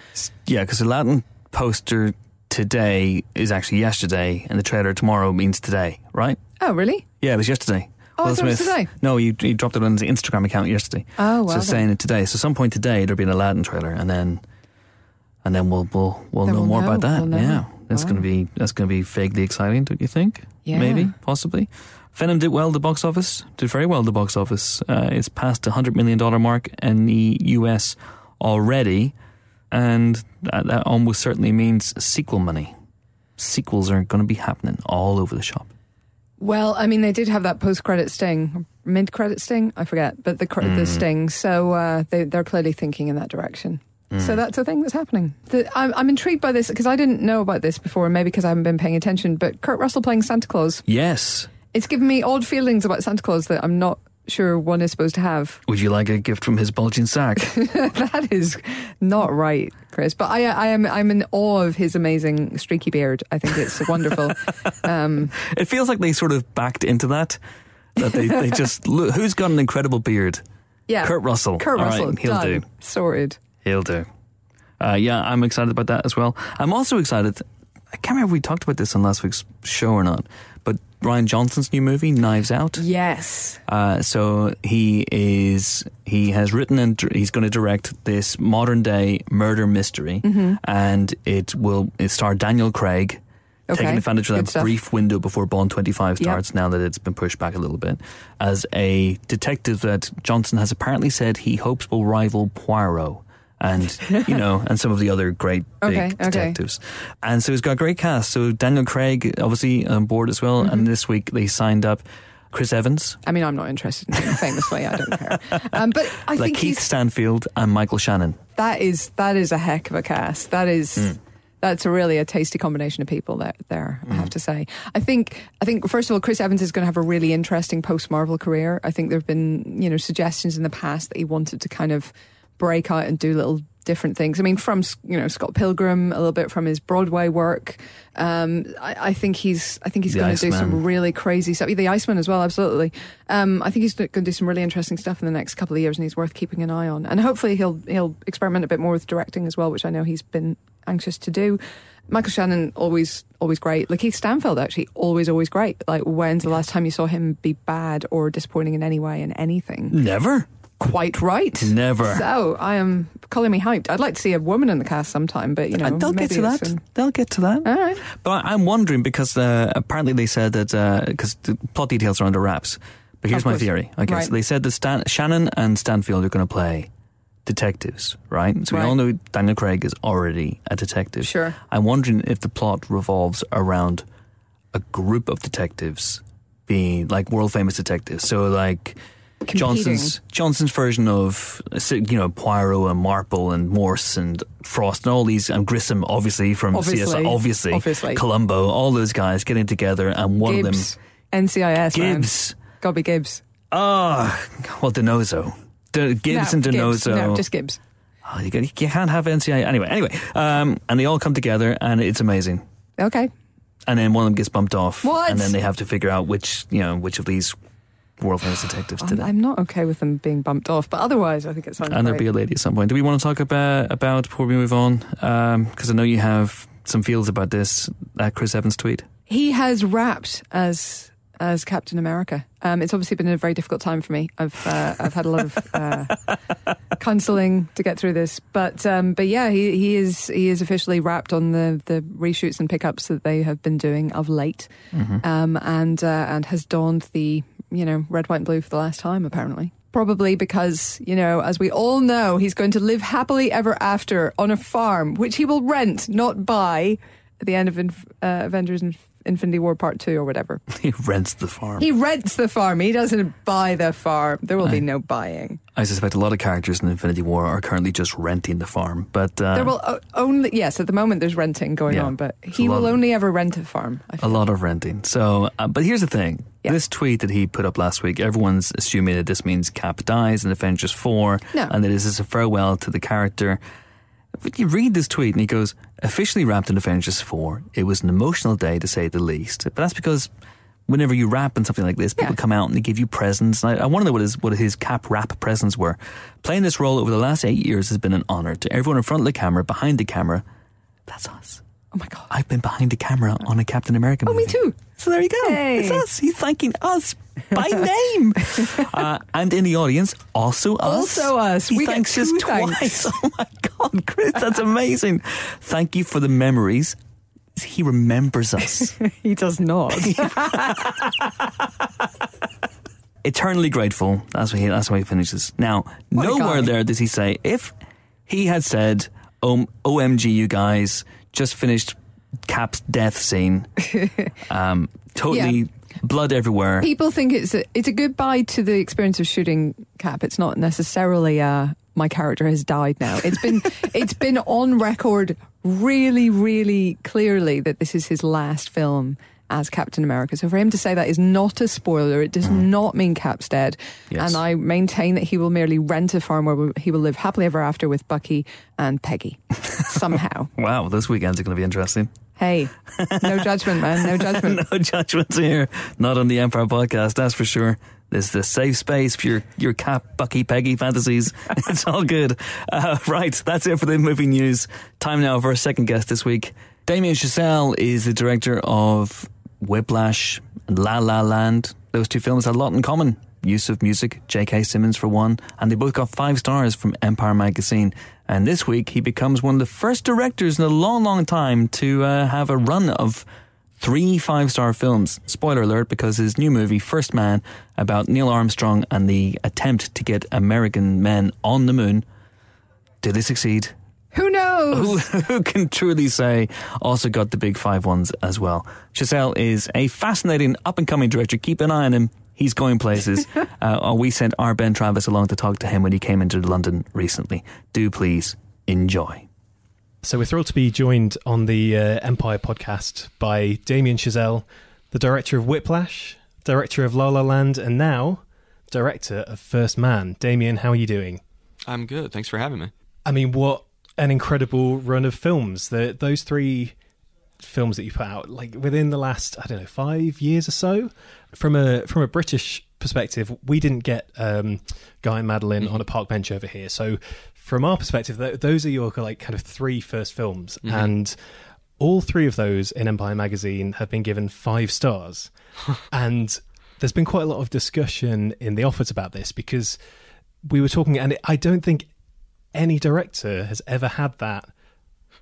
Yeah, because Latin poster today is actually yesterday, and the trailer tomorrow means today, right? Oh, really? Yeah, it was yesterday. Oh, Will it was Smith- today. No, you, you dropped it on his Instagram account yesterday. Oh, so well it's then. saying it today. So some point today there'll be an Aladdin trailer, and then and then we'll we'll we'll Then know we'll more know. about that. We'll. Yeah, that's Wow. going to be that's to be vaguely exciting. Don't you think? Yeah. Maybe, possibly. Venom did well at the box office. Did very well at the box office. Uh, it's passed the hundred million dollar mark in the U.S. already. And that, that almost certainly means sequel money. Sequels are going to be happening all over the shop. Well, I mean, they did have that post-credit sting, mid-credit sting, I forget, but the mm. the sting. So uh, they, they're clearly thinking in that direction. Mm. So that's a thing that's happening. The, I'm, I'm, intrigued by this because I didn't know about this before, and maybe because I haven't been paying attention. But Kurt Russell playing Santa Claus. Yes. It's given me odd feelings about Santa Claus that I'm not sure one is supposed to have. Would you like a gift from his bulging sack? (laughs) that is not right, Chris. But I, I am I'm in awe of his amazing streaky beard. I think it's wonderful. (laughs) Um, it feels like they sort of backed into that. That they, they just (laughs) look, who's got an incredible beard? Yeah, Kurt Russell. Kurt All Russell. Right, he'll done. do. Sorted. He'll do. Uh, yeah, I'm excited about that as well. I'm also excited. I can't remember if we talked about this on last week's show or not, but Rian Johnson's new movie, Knives Out. Yes. Uh, so he is he has written and he's going to direct this modern day murder mystery, mm-hmm. and it will it star Daniel Craig. Okay. Taking advantage of that stuff. brief window before Bond 25 starts, yep. now that it's been pushed back a little bit, as a detective that Johnson has apparently said he hopes will rival Poirot and you know, (laughs) and some of the other great big okay, detectives. Okay. And so he's got a great cast. So Daniel Craig, obviously on board as well. Mm-hmm. And this week they signed up Chris Evans. I mean, I'm not interested in him famously. I don't care. (laughs) Um, but I like think Keith Stanfield and Michael Shannon. That is that is a heck of a cast. That is. Mm. That's a really a tasty combination of people there. There, mm. I have to say. I think. I think first of all, Chris Evans is going to have a really interesting post Marvel career. I think there have been you know suggestions in the past that he wanted to kind of break out and do little different things. I mean, from you know Scott Pilgrim, a little bit from his Broadway work. Um, I, I, think he's I think he's going to do some really crazy stuff. The Iceman as well, absolutely. Um, I think he's going to do some really interesting stuff in the next couple of years, and he's worth keeping an eye on. And hopefully he'll he'll experiment a bit more with directing as well, which I know he's been anxious to do. Michael Shannon always always great. Lakeith Stanfield actually always always great. Like when's the last time you saw him be bad or disappointing in any way in anything? Never quite right. Never. So I am calling me hyped. I'd like to see a woman in the cast sometime, but you know, they'll get to that. They'll get to that. All right. But I'm wondering because uh, apparently they said that because uh, the plot details are under wraps. But here's my theory. Okay, right. so they said that Stan- Shannon and Stanfield are going to play detectives, right? So right. we all know Daniel Craig is already a detective. Sure. I'm wondering if the plot revolves around a group of detectives being like world famous detectives. So like Competing. Johnson's Johnson's version of you know Poirot and Marple and Morse and Frost and all these and Grissom obviously from obviously, CSI obviously, obviously. Columbo all those guys getting together and one Gibbs, of them NCIS Gibbs. Man. be Gibbs. Ah oh, well DiNozzo De, Gibbs no, and DiNozzo Gibbs. no just Gibbs. Oh, you, you, can't have NCIS anyway anyway um, and they all come together and it's amazing. Okay. And then one of them gets bumped off what? and then they have to figure out which you know which of these world famous detectives today. I'm not okay with them being bumped off, but otherwise, I think it's sounds. And there'll be a lady at some point. Do we want to talk about about before we move on? Because um, I know you have some feels about this. That Chris Evans tweet. He has wrapped as as Captain America. Um, it's obviously been a very difficult time for me. I've uh, I've had a lot of uh, (laughs) counselling to get through this, but um, but yeah, he, he is he is officially wrapped on the the reshoots and pickups that they have been doing of late, mm-hmm. um, and uh, and has donned the you know, red, white, and blue for the last time, apparently. Probably because, you know, as we all know, he's going to live happily ever after on a farm, which he will rent, not buy, at the end of uh, Avengers Infinity War Part 2 or whatever. (laughs) He rents the farm. He rents the farm. He doesn't buy the farm. There will I, be no buying. I suspect a lot of characters in Infinity War are currently just renting the farm. But uh, there will only, yes, at the moment there's renting going yeah, on, but he will of, only ever rent a farm. A lot of renting. So, uh, but here's the thing. Yeah. This tweet that he put up last week, everyone's assuming that this means Cap dies in Avengers 4 no. and that this is a farewell to the character. But you read this tweet and he goes, officially wrapped in Avengers 4. It was an emotional day to say the least. But that's because whenever you wrap in something like this, people yeah. come out and they give you presents. And I, I want to know what his, what his cap wrap presents were. Playing this role over the last eight years has been an honor to everyone in front of the camera, behind the camera. That's us. Oh my God. I've been behind the camera on a Captain America movie. Oh, me too. So there you go. Hey. It's us. He's thanking us by (laughs) name. uh, and in the audience, also us. Also us. He we thanks us twice. (laughs) Oh my God, Chris, that's amazing. Thank you for the memories. He remembers us. (laughs) he does not. Eternally grateful. That's what he. That's why he finishes. Now, what nowhere there does he say if he had said, Um, OMG, you guys just finished Cap's death scene. Um, totally Yeah. Blood everywhere. People think it's a, it's a goodbye to the experience of shooting Cap. It's not necessarily a my character has died now. It's been (laughs) it's been on record really, really clearly that this is his last film as Captain America. So for him to say that is not a spoiler. It does not mean Cap's dead. Yes. And I maintain that he will merely rent a farm where he will live happily ever after with Bucky and Peggy. (laughs) Somehow. Wow, this weekend's are going to be interesting. Hey, no (laughs) judgment, man. No judgment. (laughs) no judgments here. Not on the Empire podcast, that's for sure. This is the safe space for your, your Cap, Bucky, Peggy fantasies. it's all good. Uh, right, that's it for the movie news. Time now for our second guest this week. Damien Chazelle is the director of Whiplash and La La Land. Those two films had a lot in common. Use of music, J.K. Simmons for one, and they both got five stars from Empire magazine. And this week, he becomes one of the first directors in a long, long time to uh, have a run of three five star films. Spoiler alert, because his new movie, First Man, about Neil Armstrong and the attempt to get American men on the moon. Did they succeed? Who knows? Who, (laughs) who can truly say also got the big five ones as well? Chazelle is a fascinating up and coming director. Keep an eye on him. He's going places. (laughs) uh, we sent our Ben Travis along to talk to him when he came into London recently. Do please enjoy. So we're thrilled to be joined on the uh, Empire podcast by Damien Chazelle, the director of Whiplash, director of La La Land, and now director of First Man. Damien, how are you doing? I'm good. Thanks for having me. I mean, what an incredible run of films! The, those three films that you put out, like within the last, I don't know, five years or so. From a from a British perspective, we didn't get um, Guy and Madeline on a park bench over here. So, from our perspective, th- those are your like kind of three first films, and all three of those in Empire magazine have been given five stars, (laughs) and there's been quite a lot of discussion in the office about this because we were talking, and I don't think any director has ever had that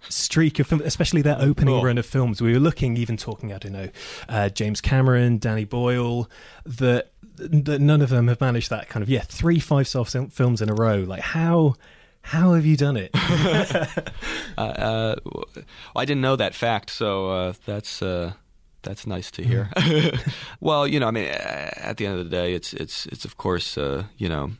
streak of film, especially their opening Oh. run of films. We were looking, even talking, I don't know, uh, James Cameron, Danny Boyle, that that none of them have managed that kind of yeah three five star films in a row. Like how how have you done it? (laughs) Uh, uh, I didn't know that fact, so uh, that's uh, that's nice to hear. (laughs) well, you know, I mean, at the end of the day, it's it's it's of course, uh, you know.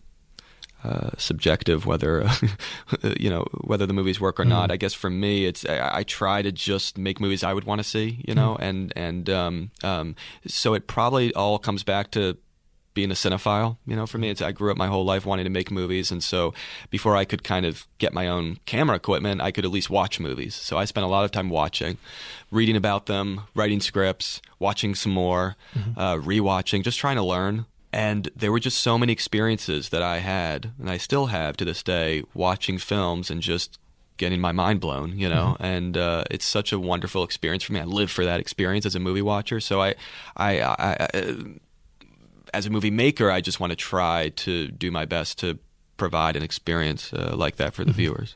Uh, subjective whether (laughs) you know whether the movies work or not. I guess for me, it's I, I try to just make movies I would want to see, you know, and and um, um, so it probably all comes back to being a cinephile. You know, for me, it's I grew up my whole life wanting to make movies, and so before I could kind of get my own camera equipment, I could at least watch movies. So I spent a lot of time watching, reading about them, writing scripts, watching some more, uh, rewatching, just trying to learn. And there were just so many experiences that I had, and I still have to this day, watching films and just getting my mind blown, you know. And uh, it's such a wonderful experience for me. I live for that experience as a movie watcher. So I, I, I, I as a movie maker, I just want to try to do my best to provide an experience uh, like that for the viewers.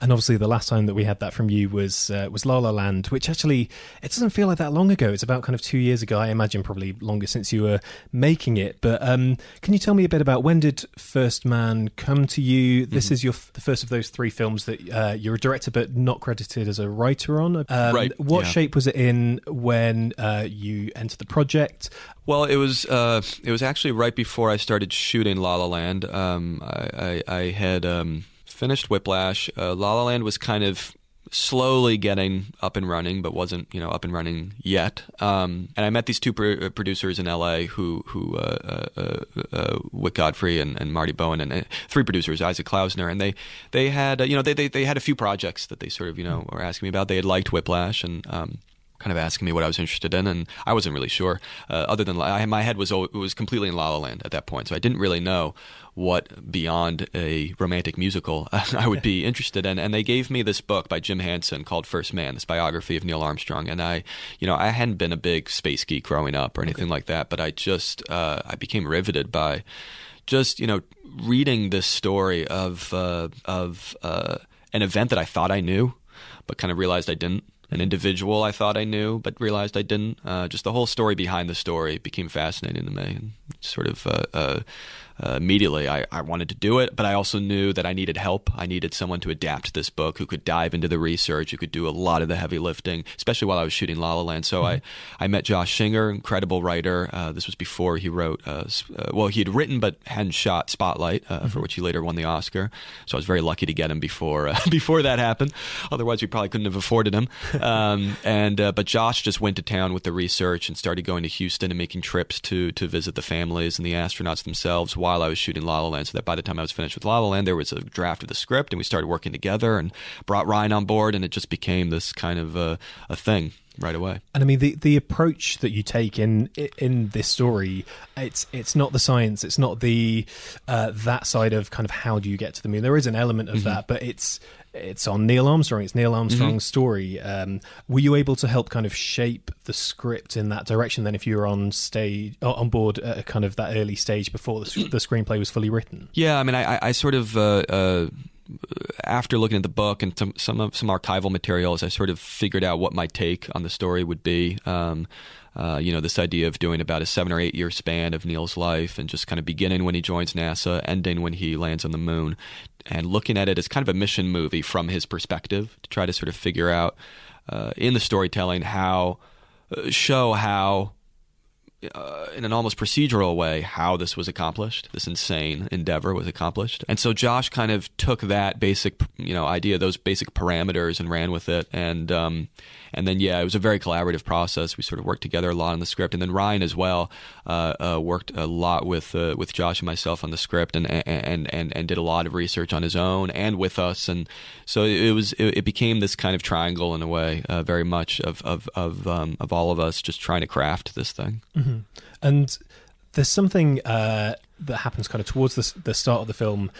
And obviously, the last time that we had that from you was uh, was La La Land, which actually it doesn't feel like that long ago. It's about kind of two years ago. I imagine probably longer since you were making it. But um, can you tell me a bit about when did First Man come to you? This is your f- the first of those three films that uh, you're a director but not credited as a writer on. Um, Right, What yeah. shape was it in when uh, you entered the project? Well, it was uh, it was actually right before I started shooting La La Land. Um, I, I, I had um, finished Whiplash. Uh, La La Land was kind of slowly getting up and running, but wasn't you know up and running yet. Um, and I met these two pro- producers in L.A. who who uh, uh, uh, uh, Wyck Godfrey and, and Marty Bowen and uh, three producers, Isaac Klausner, and they they had uh, you know they, they they had a few projects that they sort of you know were asking me about. They had liked Whiplash and. Um, kind of asking me what I was interested in, and I wasn't really sure. Uh, other than I, my head was was completely in La La Land at that point, so I didn't really know what beyond a romantic musical (laughs) I would be (laughs) interested in. And they gave me this book by Jim Hansen called First Man, this biography of Neil Armstrong. And I, you know, I hadn't been a big space geek growing up or anything like that, but I just uh, I became riveted by just you know reading this story of uh, of uh, an event that I thought I knew, but kind of realized I didn't. An individual I thought I knew, but realized I didn't. Uh, just the whole story behind the story became fascinating to me, and sort of uh, uh, uh, immediately I, I wanted to do it, but I also knew that I needed help. I needed someone to adapt this book who could dive into the research, who could do a lot of the heavy lifting, especially while I was shooting La La Land. So mm-hmm. I, I met Josh Singer, incredible writer. Uh, this was before he wrote, uh, uh, well, he had written but hadn't shot Spotlight, uh, mm-hmm. for which he later won the Oscar. So I was very lucky to get him before (laughs) before that happened. Otherwise, we probably couldn't have afforded him. Um, (laughs) and but Josh just went to town with the research and started going to Houston and making trips to to visit the families and the astronauts themselves while I was shooting La La Land, so that by the time I was finished with La La Land, there was a draft of the script, and we started working together and brought Ryan on board, and it just became this kind of uh, a thing right away. And I mean the the approach that you take in in this story, it's it's not the science, it's not the uh, that side of kind of how do you get to the moon. There is an element of mm-hmm. that, but it's it's on Neil Armstrong. It's Neil Armstrong's mm-hmm. story. Um, were you able to help kind of shape the script in that direction? Then, if you were on stage, on board, at kind of that early stage before the, the screenplay was fully written. Yeah, I mean, I, I sort of. Uh, uh, after looking at the book and some some, of, some archival materials, I sort of figured out what my take on the story would be. Um, uh, you know, this idea of doing about a seven or eight year span of Neil's life and just kind of beginning when he joins NASA, ending when he lands on the moon, and looking at it as kind of a mission movie from his perspective to try to sort of figure out uh, in the storytelling how, uh, show how uh, in an almost procedural way how this was accomplished this insane endeavor was accomplished. And so josh kind of took that basic you know idea those basic parameters and ran with it. And um, and then yeah, it was a very collaborative process. We sort of worked together a lot on the script, and then Ryan as well uh, uh, worked a lot with uh, with Josh and myself on the script, and, and and and did a lot of research on his own and with us, and so it was it, became this kind of triangle in a way, uh, very much of of of um, of all of us just trying to craft this thing. Mm-hmm. And there's something uh, that happens kind of towards the, the start of the film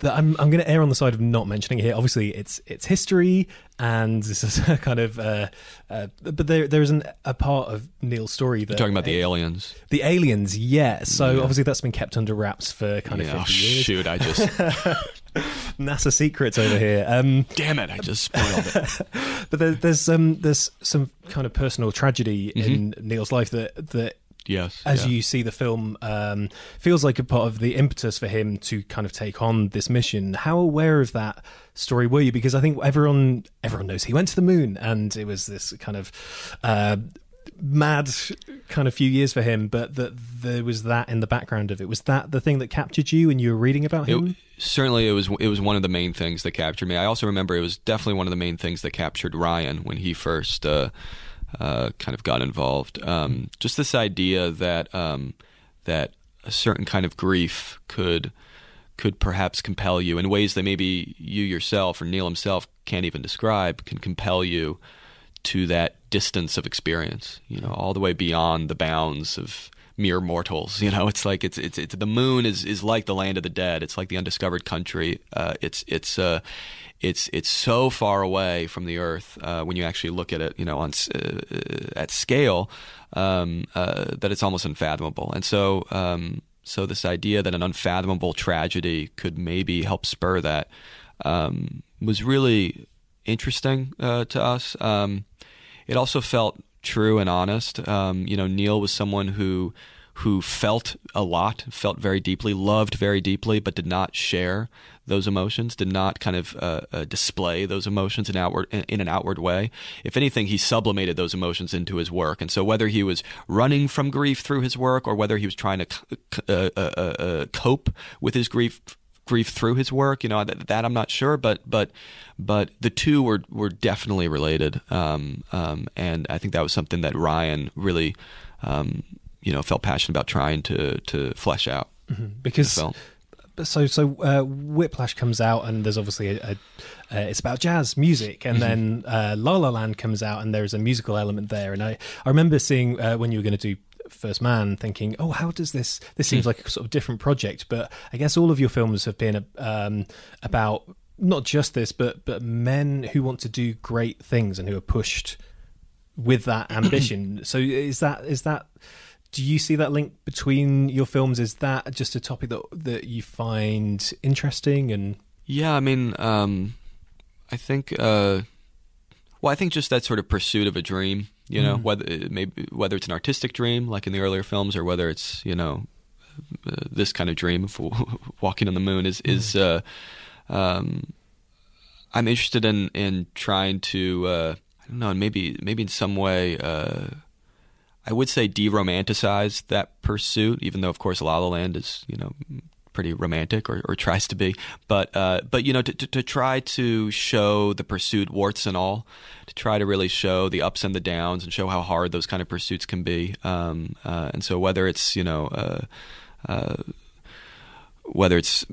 that I'm I'm going to err on the side of not mentioning it here. Obviously, it's it's history, and this is a kind of, uh, uh, but there there isn't a part of Neil's story that You're talking about the aliens. The aliens, yeah. So yeah. obviously that's been kept under wraps for kind of yeah, 50 years. Shoot, I just (laughs) NASA secrets over here. Um, Damn it! I just spoiled it. (laughs) but there, there's um there's some kind of personal tragedy mm-hmm. in Neil's life that that Yes. As yeah. you see the film, um, feels like a part of the impetus for him to kind of take on this mission. How aware of that story were you? Because I think everyone everyone knows he went to the moon, and it was this kind of. Uh, mad kind of few years for him, but that there was that in the background of it. Was that the thing that captured you when you were reading about him? It, certainly, it was. It was one of the main things that captured me. I also remember it was definitely one of the main things that captured Ryan when he first uh, uh, kind of got involved. Um, just this idea that um, that a certain kind of grief could could perhaps compel you in ways that maybe you yourself or Neil himself can't even describe can compel you to that distance of experience. You know, all the way beyond the bounds of mere mortals. You know, it's like it's it's, it's the moon is is like the land of the dead. It's like the undiscovered country. Uh, it's it's uh, it's it's so far away from the Earth uh, when you actually look at it, you know, on uh, at scale um, uh, that it's almost unfathomable. And so, um, so this idea that an unfathomable tragedy could maybe help spur that um, was really interesting uh, to us. Um, it also felt true and honest. Um, you know, Neil was someone who who felt a lot, felt very deeply, loved very deeply, but did not share those emotions, did not kind of uh, uh, display those emotions in outward in an outward way. If anything, he sublimated those emotions into his work. And so, whether he was running from grief through his work, or whether he was trying to uh, uh, uh, uh, cope with his grief grief through his work, you know that, that, I'm not sure, but but but the two were were definitely related. Um, um, and I think that was something that Ryan really. Um, you know, felt passionate about trying to to flesh out mm-hmm. because so so uh, Whiplash comes out and there's obviously a, a uh, it's about jazz music, and mm-hmm. then uh, La La Land comes out and there's a musical element there. And I I remember seeing uh, when you were going to do First Man, thinking, oh, how does this? This seems mm. like a sort of different project, but I guess all of your films have been um, about not just this, but but men who want to do great things and who are pushed with that (clears throat) ambition. so is that is that do you see that link between your films? Is that just a topic that that you find interesting? And yeah, I mean, um, I think, uh, well, I think just that sort of pursuit of a dream. You know, mm. whether maybe whether it's an artistic dream, like in the earlier films, or whether it's you know this kind of dream of (laughs) walking on the moon is is uh, um, I'm interested in in trying to uh, I don't know maybe maybe in some way uh, I would say de-romanticize that pursuit even though of course La La Land is you know pretty romantic or, or (laughs) tries to be. But uh, but you know to, to, to try to show the pursuit warts and all to try to really show the ups and the downs and show how hard those kind of pursuits can be um, uh, and so whether it's you know uh, uh, whether it's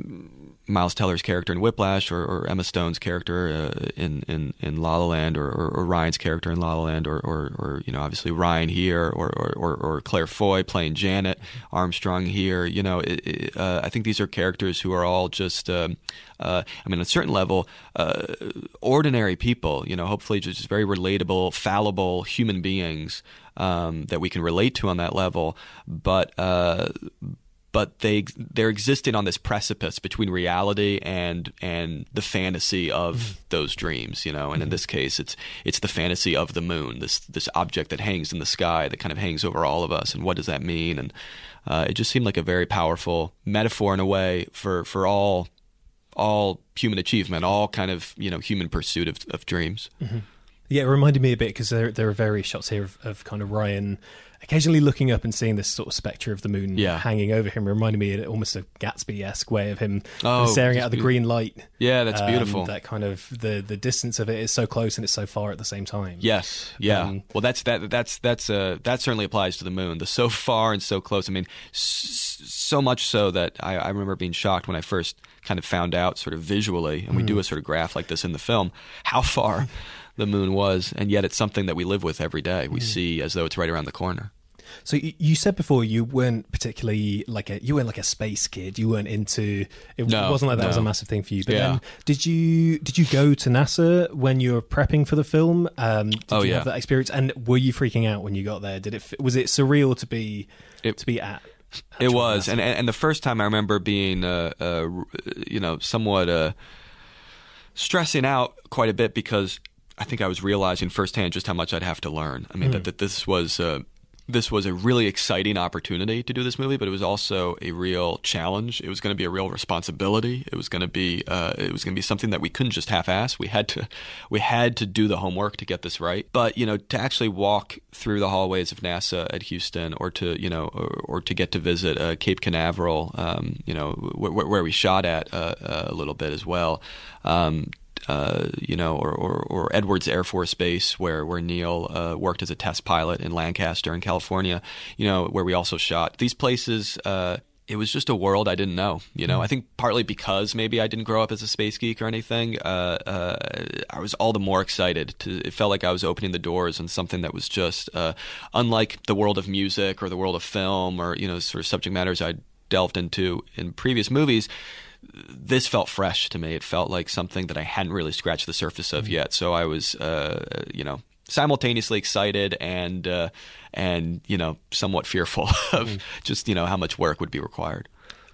Miles Teller's character in Whiplash or, or Emma Stone's character uh, in, in, in La La Land or, or, or, Ryan's character in La La Land or, or, you know obviously Ryan here or, or, or, Claire Foy playing Janet Armstrong here you know it, it, uh, I think these are characters who are all just um, uh, I mean on a certain level uh, ordinary people you know hopefully just very relatable fallible human beings um, that we can relate to on that level. But uh, but they they're existing on this precipice between reality and and the fantasy of mm-hmm. those dreams you know and mm-hmm. in this case it's it's the fantasy of the moon this this object that hangs in the sky that kind of hangs over all of us and what does that mean and uh, it just seemed like a very powerful metaphor in a way for for all all human achievement all kind of you know human pursuit of, of dreams mm-hmm. Yeah it reminded me a bit because there there are various shots here of, of kind of Ryan occasionally looking up and seeing this sort of spectre of the moon yeah. hanging over him reminded me of almost a Gatsby-esque way of him oh, staring out of the green light. Yeah, that's um, beautiful. That kind of the the distance of it is so close and it's so far at the same time. Yes, yeah. Um, well, that's that that's that's uh, that certainly applies to the moon. The so far and so close. I mean, s- so much so that I, I remember being shocked when I first kind of found out, sort of visually, and we mm. do a sort of graph like this in the film, how far the moon was, and yet it's something that we live with every day. We mm. see as though it's right around the corner. So you said before you weren't particularly like a you weren't like a space kid. You weren't into it. No, wasn't like that no. was a massive thing for you. But yeah. then did you did you go to NASA when you were prepping for the film? Um, did oh you yeah. have that experience? And were you freaking out when you got there? Did it was it surreal to be it, to be at? It was, and, and the first time I remember being, uh, uh, you know, somewhat uh, stressing out quite a bit because I think I was realizing firsthand just how much I'd have to learn. I mean, mm. that, that this was uh, this was a really exciting opportunity to do this movie, but it was also a real challenge. It was going to be a real responsibility. It was going to be uh, it was going to be something that we couldn't just half-ass. We had to we had to do the homework to get this right. But you know, to actually walk through the hallways of NASA at Houston, or to you know, or, or to get to visit uh, Cape Canaveral, um, you know, wh- where we shot at uh, a little bit as well. Um, uh, you know, or, or, or, Edwards Air Force Base, where where Neil uh, worked as a test pilot in Lancaster in California, you know, where we also shot. These places, uh, it was just a world I didn't know. You know, mm-hmm. I think partly because maybe I didn't grow up as a space geek or anything. Uh, uh, I was all the more excited. To, it felt like I was opening the doors on something that was just uh, unlike the world of music or the world of film or you know sort of subject matters I delved into in previous movies this felt fresh to me. It felt like something that I hadn't really scratched the surface of mm-hmm. yet. So I was, uh, you know, simultaneously excited and uh, and you know somewhat fearful (laughs) of mm. just you know how much work would be required.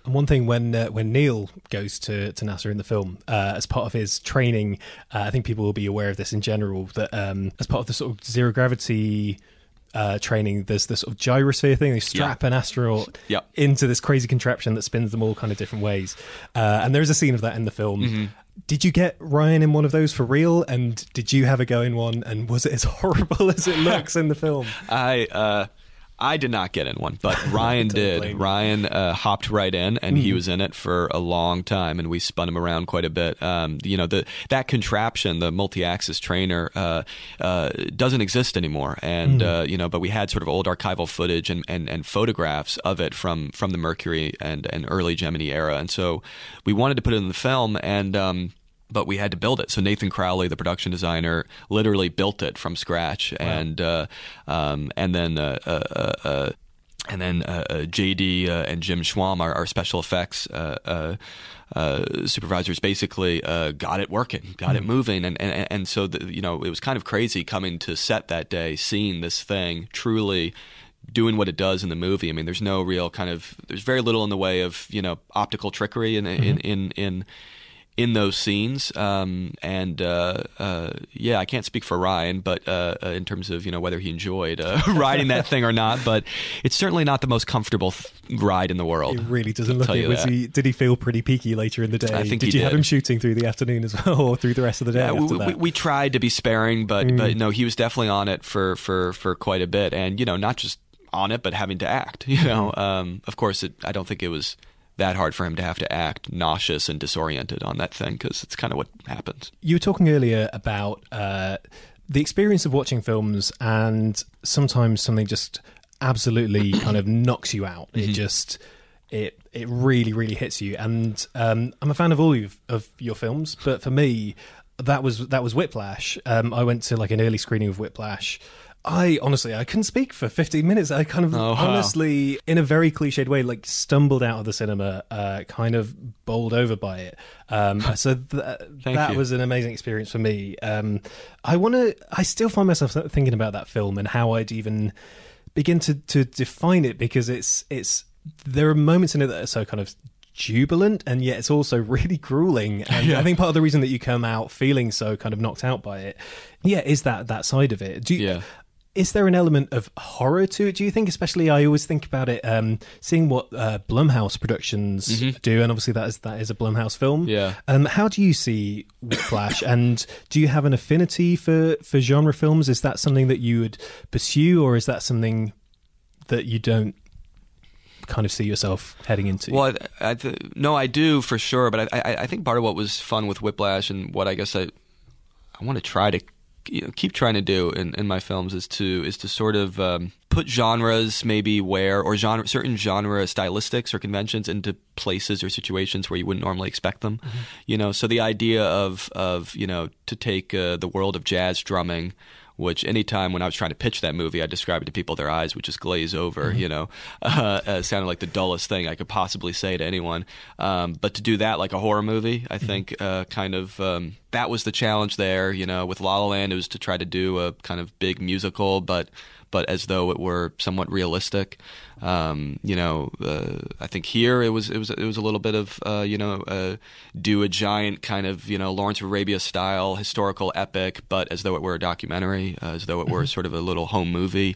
And one thing when uh, when Neil goes to, to NASA in the film uh, as part of his training, uh, I think people will be aware of this in general. That um, as part of the sort of zero gravity uh, training, there's this sort of gyrosphere thing. They strap yeah. an astronaut yeah. into this crazy contraption that spins them all kind of different ways. Uh, and there's a scene of that in the film. Mm-hmm. Did you get Ryan in one of those for real? And did you have a go in one? And was it as (laughs) horrible as it looks in the film? (laughs) I uh, I did not get in one, but (laughs) Ryan did. Ryan uh, hopped right in, and mm-hmm. he was in it for a long time, and we spun him around quite a bit. Um, you know, the that contraption, the multi-axis trainer, uh, uh, doesn't exist anymore, and mm-hmm. you know, but we had sort of old archival footage and, and, and photographs of it from from the Mercury and, and early Gemini era, and so we wanted to put it in the film, and um, but we had to build it. So Nathan Crowley, the production designer, literally built it from scratch, wow. and uh, um, and then. Uh, uh, uh, uh and then uh, JD and Jim Schwalm, our, our special effects supervisors, basically got it working, got it hmm. moving, and and, and so the, you know it was kind of crazy coming to set that day, seeing this thing truly doing what it does in the movie. I mean, there's no real kind of there's very little in the way of you know optical trickery in mm-hmm. in, in in in those scenes. Um, and uh, uh, yeah, I can't speak for Ryan, but uh, uh in terms of you know whether he enjoyed uh, (laughs) riding that thing or not, but it's certainly not the most comfortable th- ride in the world. It really doesn't look it. Was he? Did he feel pretty peaky later in the day? I think did you did. have him shooting through the afternoon as well, or through the rest of the day? Yeah, we, we, we, tried to be sparing, but mm. but no, he was definitely on it for for for quite a bit, and you know not just on it, but having to act. (laughs) You know, mm-hmm. um, of course, it, I don't think it was that hard for him to have to act nauseous and disoriented on that thing because it's kind of what happens. You were talking earlier about uh, the experience of watching films, and sometimes something just absolutely (clears throat) kind of knocks you out. Mm-hmm. It just it it really really hits you. And um, I'm a fan of all of, of your films, but for me, that was that was Whiplash. Um, I went to like an early screening of Whiplash I honestly, I couldn't speak for 15 minutes. I kind of oh, wow. honestly, in a very cliched way, like stumbled out of the cinema, uh, kind of bowled over by it. Um, (laughs) so th- that you. was an amazing experience for me. Um, I want to, I still find myself thinking about that film and how I'd even begin to, to define it because it's, it's, there are moments in it that are so kind of jubilant and yet it's also (laughs) really grueling (laughs) and yeah. i think part of the reason that you come out feeling so kind of knocked out by it yeah is that that side of it do you, yeah is there an element of horror to it? Do you think? Especially, I always think about it, um, seeing what uh, Blumhouse Productions mm-hmm. do, and obviously that is that is a Blumhouse film. Yeah. Um, how do you see Whiplash, (coughs) and do you have an affinity for for genre films? Is that something that you would pursue, or is that something that you don't kind of see yourself heading into? Well, I, I th- no, I do for sure, but I, I, I think part of what was fun with Whiplash and what I guess I I want to try to you know, keep trying to do in, in my films is to is to sort of um, put genres maybe where or genre certain genre stylistics or conventions into places or situations where you wouldn't normally expect them. Mm-hmm. You know, so the idea of of you know to take uh, the world of jazz drumming which anytime when I was trying to pitch that movie, I described it to people, their eyes would just glaze over, mm-hmm. you know, (laughs) uh, uh, sounded like the dullest thing I could possibly say to anyone. Um, but to do that like a horror movie, I mm-hmm. think uh, kind of um, that was the challenge there, you know, with La La Land, it was to try to do a kind of big musical, but but as though it were somewhat realistic. Um, you know, uh, I think here it was it was it was a little bit of uh, you know uh, do a giant kind of you know Lawrence of Arabia style historical epic, but as though it were a documentary, uh, as though it were mm-hmm. sort of a little home movie.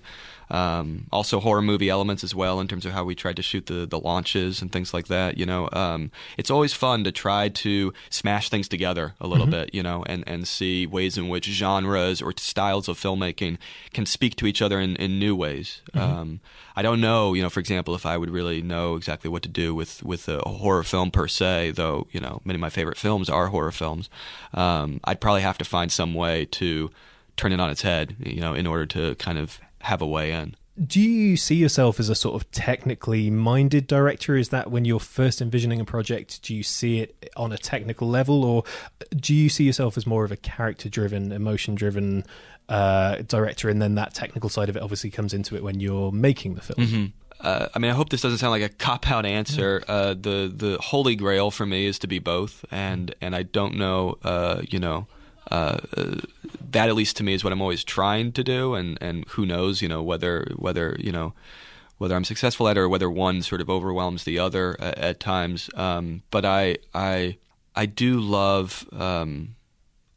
Um, also horror movie elements as well in terms of how we tried to shoot the the launches and things like that. You know, um, it's always fun to try to smash things together a little mm-hmm. bit. You know, and and see ways in which genres or styles of filmmaking can speak to each other in, in new ways. Mm-hmm. Um, I don't know, you know, for example, if I would really know exactly what to do with with a horror film per se. Though you know, many of my favorite films are horror films. Um, I'd probably have to find some way to turn it on its head, you know, in order to kind of have a way in. Do you see yourself as a sort of technically minded director? Is that when you're first envisioning a project, do you see it on a technical level, or do you see yourself as more of a character driven, emotion driven uh, director, and then that technical side of it obviously comes into it when you're making the film? Mm-hmm. Uh, I mean, I hope this doesn't sound like a cop out answer. Uh, the the holy grail for me is to be both, and and I don't know, uh, you know, uh, that at least to me is what I'm always trying to do, and and who knows, you know, whether whether you know whether I'm successful at it or whether one sort of overwhelms the other at, at times. Um, but I I I do love. Um,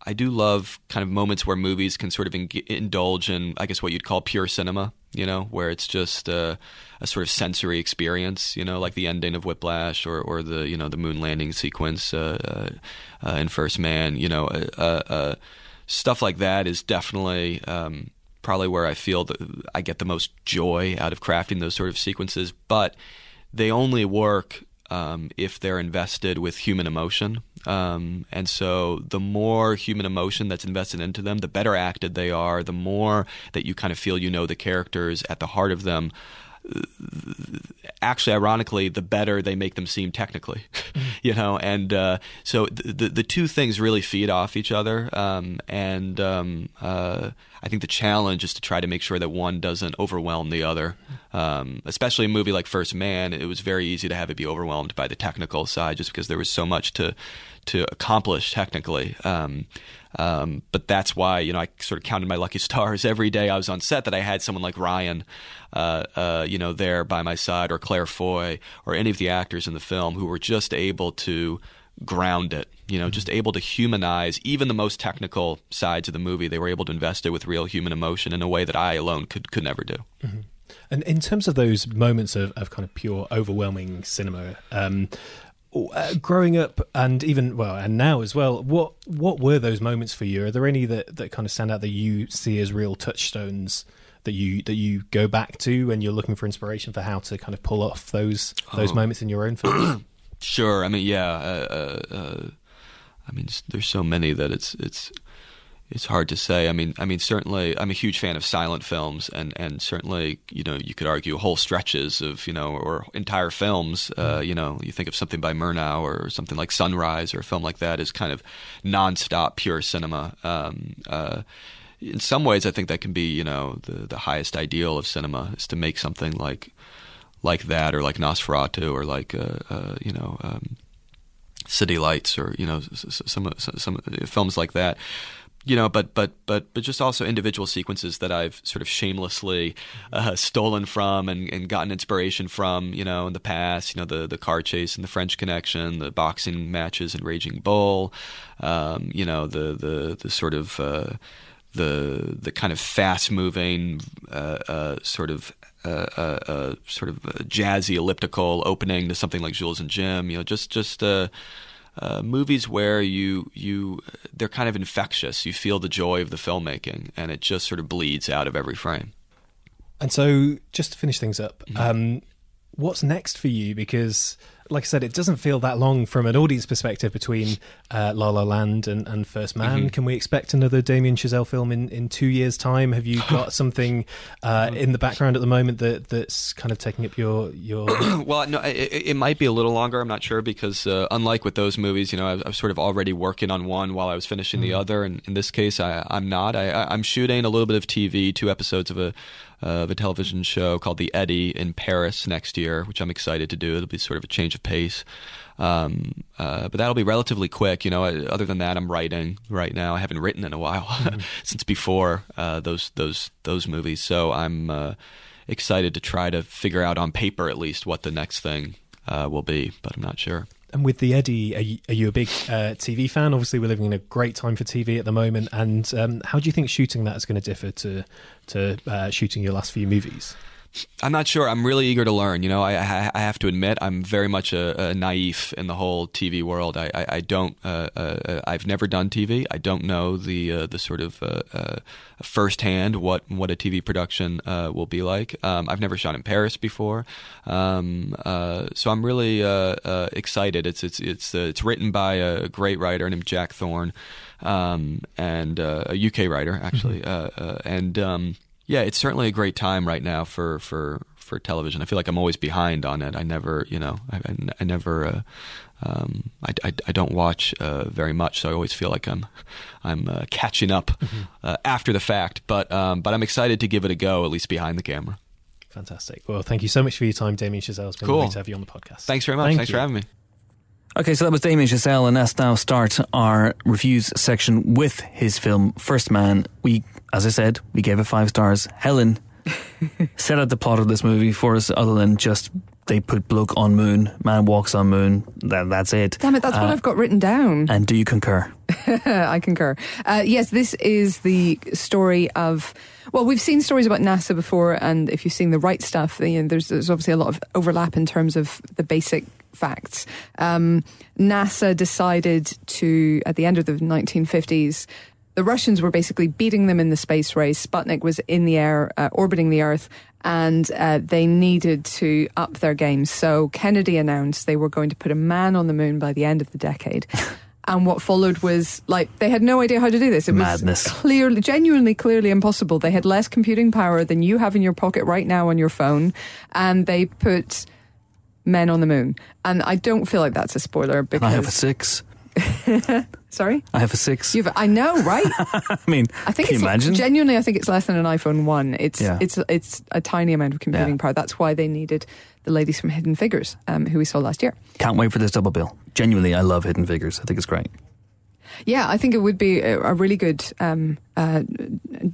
I do love kind of moments where movies can sort of in- indulge in, I guess, what you'd call pure cinema. You know, where it's just uh, a sort of sensory experience. You know, like the ending of Whiplash or, or the you know the moon landing sequence uh, uh, in First Man. You know, uh, uh, stuff like that is definitely um, probably where I feel that I get the most joy out of crafting those sort of sequences. But they only work um, if they're invested with human emotion. Um, and so the more human emotion that's invested into them, the better acted they are, the more that you kind of feel you know the characters at the heart of them actually ironically the better they make them seem technically (laughs) you know and uh, so the, the, the two things really feed off each other um, and um, uh, I think the challenge is to try to make sure that one doesn't overwhelm the other. Um, especially a movie like First Man it was very easy to have it be overwhelmed by the technical side just because there was so much to to accomplish technically um, but that's why you know I sort of counted my lucky (laughs) stars every day I was on set that I had someone like Ryan, uh, uh, you know, there by my side, or Claire Foy, or any of the actors in the film who were just able to ground it. You know, just able to humanize even the most technical sides of the movie. They were able to invest it with real human emotion in a way that I alone could could never do. Mm-hmm. And in terms of those moments of, of kind of pure overwhelming cinema, um, uh, growing up and even well and now as well, what what were those moments for you? Are there any that, that kind of stand out that you see as real touchstones that you that you go back to when you're looking for inspiration for how to kind of pull off those those oh. moments in your own film? (clears throat) sure. I mean, yeah. Uh, uh, uh I mean, there's so many that it's it's it's hard to say. I mean, I mean, certainly, I'm a huge fan of silent films, and, and certainly, you know, you could argue whole stretches of, you know, or entire films. Uh, mm-hmm. you know, you think of something by Murnau or something like Sunrise or a film like that is kind of nonstop pure cinema. Um, uh, in some ways, I think that can be, you know, the the highest ideal of cinema is to make something like like that, or like Nosferatu, or like, uh, uh you know. Um, City Lights, or you know, some some, some films like that you know, but but but but just also individual sequences that I've sort of shamelessly uh, stolen from and, and gotten inspiration from, you know, in the past. You know, the the car chase and the French Connection, the boxing matches in Raging Bull, um, you know, the the the sort of uh, the the kind of fast moving uh, uh, sort of uh, uh, uh sort of jazzy elliptical opening to something like Jules and Jim. You know, just just uh, movies where you you they're kind of infectious. You feel the joy of the filmmaking, and it just sort of bleeds out of every frame. And so, just to finish things up, mm-hmm. um, what's next for you? Because like I said, it doesn't feel that long from an audience perspective between uh, La La Land and, and First Man. Mm-hmm. Can we expect another Damien Chazelle film in, in two years' time? Have you got (laughs) something uh, in the background at the moment that that's kind of taking up your your? (coughs) well, no, it, it, might be a little longer. I'm not sure because uh, unlike with those movies, you know, I, I, was sort of already working on one while I was finishing mm-hmm. the other, and in this case, I, am not. I, I'm shooting a little bit of TV, two episodes of a of a television show called The Eddy in Paris next year, which I'm excited to do. It'll be sort of a change of pace. Um, uh, but that'll be relatively quick. You know, other than that, I'm writing right now. I haven't written in a while (laughs) mm-hmm. since before uh, those those those movies. So I'm uh, excited to try to figure out on paper at least what the next thing uh, will be, but I'm not sure. And with the Eddy, are you, are you a big uh, TV fan? Obviously, we're living in a great time for TV at the moment. And um, how do you think shooting that is going to differ to to uh, shooting your last few movies? I'm not sure. I'm really eager to learn. You know, I, I, I have to admit, I'm very much a, a naive in the whole TV world. I, I, I don't. Uh, uh, I've never done TV. I don't know the uh, the sort of uh, uh, firsthand what what a TV production uh, will be like. Um, I've never shot in Paris before, um, so I'm really excited. It's it's it's it's written by a great writer named Jack Thorne, um, and a UK writer actually, mm-hmm. and. Yeah, it's certainly a great time right now for for for television. I feel like I'm always behind on it. I never, you know, I, I, I never, uh, um, I, I, I, don't watch uh, very much, so I always feel like I'm, I'm uh, catching up mm-hmm. Uh, after the fact. But um, but I'm excited to give it a go, at least behind the camera. Fantastic. Well, thank you so much for your time, Damien Chazelle. It's been cool. great to have you on the podcast. Thanks very much. Thank Thanks you. for having me. Okay, so that was Damien Chazelle, and let's now start our reviews section with his film First Man. We, as I said, we gave it five stars. Helen (laughs) set out the plot of this movie for us, other than just they put bloke on moon, man walks on moon. That, that's it. Damn it, that's uh, what I've got written down. And do you concur? (laughs) I concur. Uh, yes, this is the story of. Well, we've seen stories about NASA before, and if you've seen the right stuff, you know, there's, there's obviously a lot of overlap in terms of the basic facts. Um, NASA decided to, at the end of the 1950s, the Russians were basically beating them in the space race. Sputnik was in the air, uh, orbiting the Earth, and uh, they needed to up their game. So Kennedy announced they were going to put a man on the moon by the end of the decade. (laughs) and what followed was like they had no idea how to do this. It Madness. was clearly, genuinely, clearly impossible. They had less computing power than you have in your pocket right now on your phone, and they put Men on the Moon. And I don't feel like that's a spoiler because I have a six. (laughs) Sorry, I have a six. You've, I know, right? (laughs) I mean, I think can you imagine? Genuinely, I think it's less than an iPhone one. It's yeah. it's it's a tiny amount of computing yeah. power. That's why they needed the ladies from Hidden Figures, um, who we saw last year. Can't wait for this double bill. Genuinely, I love Hidden Figures. I think it's great. Yeah, I think it would be a, a really good um, uh,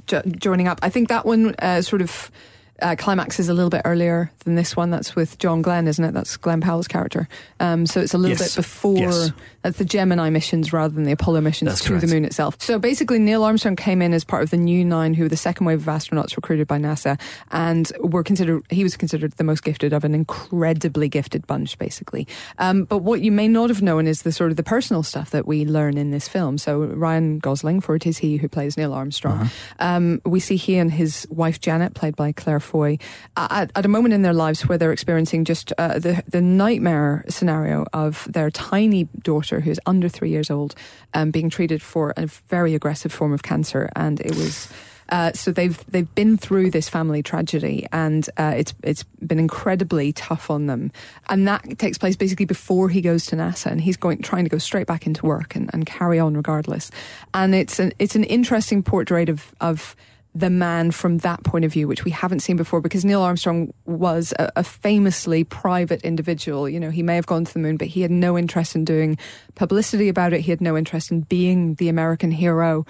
jo- joining up. I think that one uh, sort of uh, climax is a little bit earlier than this one. That's with John Glenn, isn't it? That's Glen Powell's character. Um, so it's a little yes. bit before yes. That's the Gemini missions rather than the Apollo missions That's to correct. the moon itself. So basically, Neil Armstrong came in as part of the new nine, who were the second wave of astronauts recruited by NASA, and were considered. He was considered the most gifted of an incredibly gifted bunch, basically. Um, but what you may not have known is the sort of the personal stuff that we learn in this film. So Ryan Gosling, for it is he who plays Neil Armstrong. Um, we see he and his wife Janet, played by Claire Foy, at, at a moment in their lives where they're experiencing just uh, the the nightmare scenario of their tiny daughter, who's under three years old, um, being treated for a very aggressive form of cancer, and it was. Uh, so they've they've been through this family tragedy, and uh, it's it's been incredibly tough on them. And that takes place basically before he goes to NASA, and he's going trying to go straight back into work and, and carry on regardless. And it's an it's an interesting portrait of of the man from that point of view, which we haven't seen before, because Neil Armstrong was a, a, famously private individual. You know, he may have gone to the moon, but he had no interest in doing publicity about it. He had no interest in being the American hero,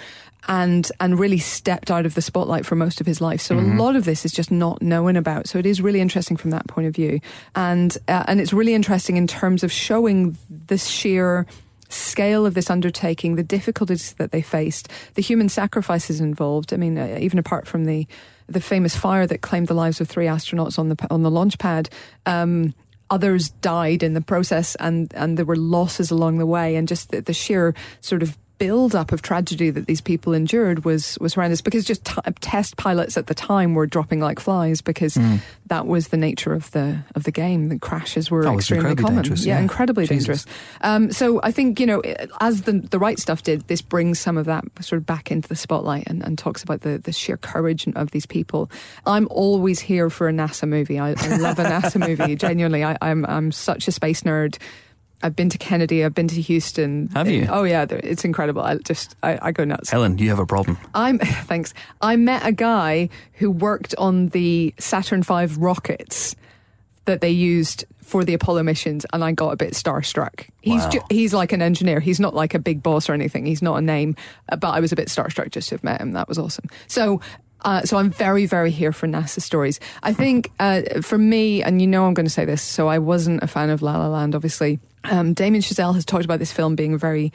and and really stepped out of the spotlight for most of his life. So mm-hmm. a lot of this is just not known about. So it is really interesting from that point of view, and uh, and it's really interesting in terms of showing the sheer scale of this undertaking, the difficulties that they faced, the human sacrifices involved. I mean, uh, even apart from the the famous fire that claimed the lives of three astronauts on the on the launch pad. Um, others died in the process, and and there were losses along the way, and just the, the sheer sort of build up of tragedy that these people endured was was horrendous because just t- test pilots at the time were dropping like flies because mm. that was the nature of the of the game. The crashes were extremely common. yeah, yeah, incredibly Jesus. dangerous. Um, so I think you know as the the right stuff did this brings some of that sort of back into the spotlight and, and talks about the, the sheer courage of these people. I'm always here for a NASA movie. I, I love a NASA movie (laughs) genuinely. I, I'm I'm such a space nerd I've been to Kennedy. I've been to Houston. Have you? Oh yeah, it's incredible. I just I, I, go nuts. Helen, you have a problem. I'm (laughs) thanks. I met a guy who worked on the Saturn V rockets that they used for the Apollo missions, and I got a bit starstruck. He's wow. ju- he's like an engineer. He's not like a big boss or anything. He's not a name, but I was a bit starstruck just to have met him. That was awesome. So uh, so I'm very, very here for NASA stories. I think uh, for me, and you know I'm going to say this, so I wasn't a fan of La La Land, obviously. Um, Damien Chazelle has talked about this film being very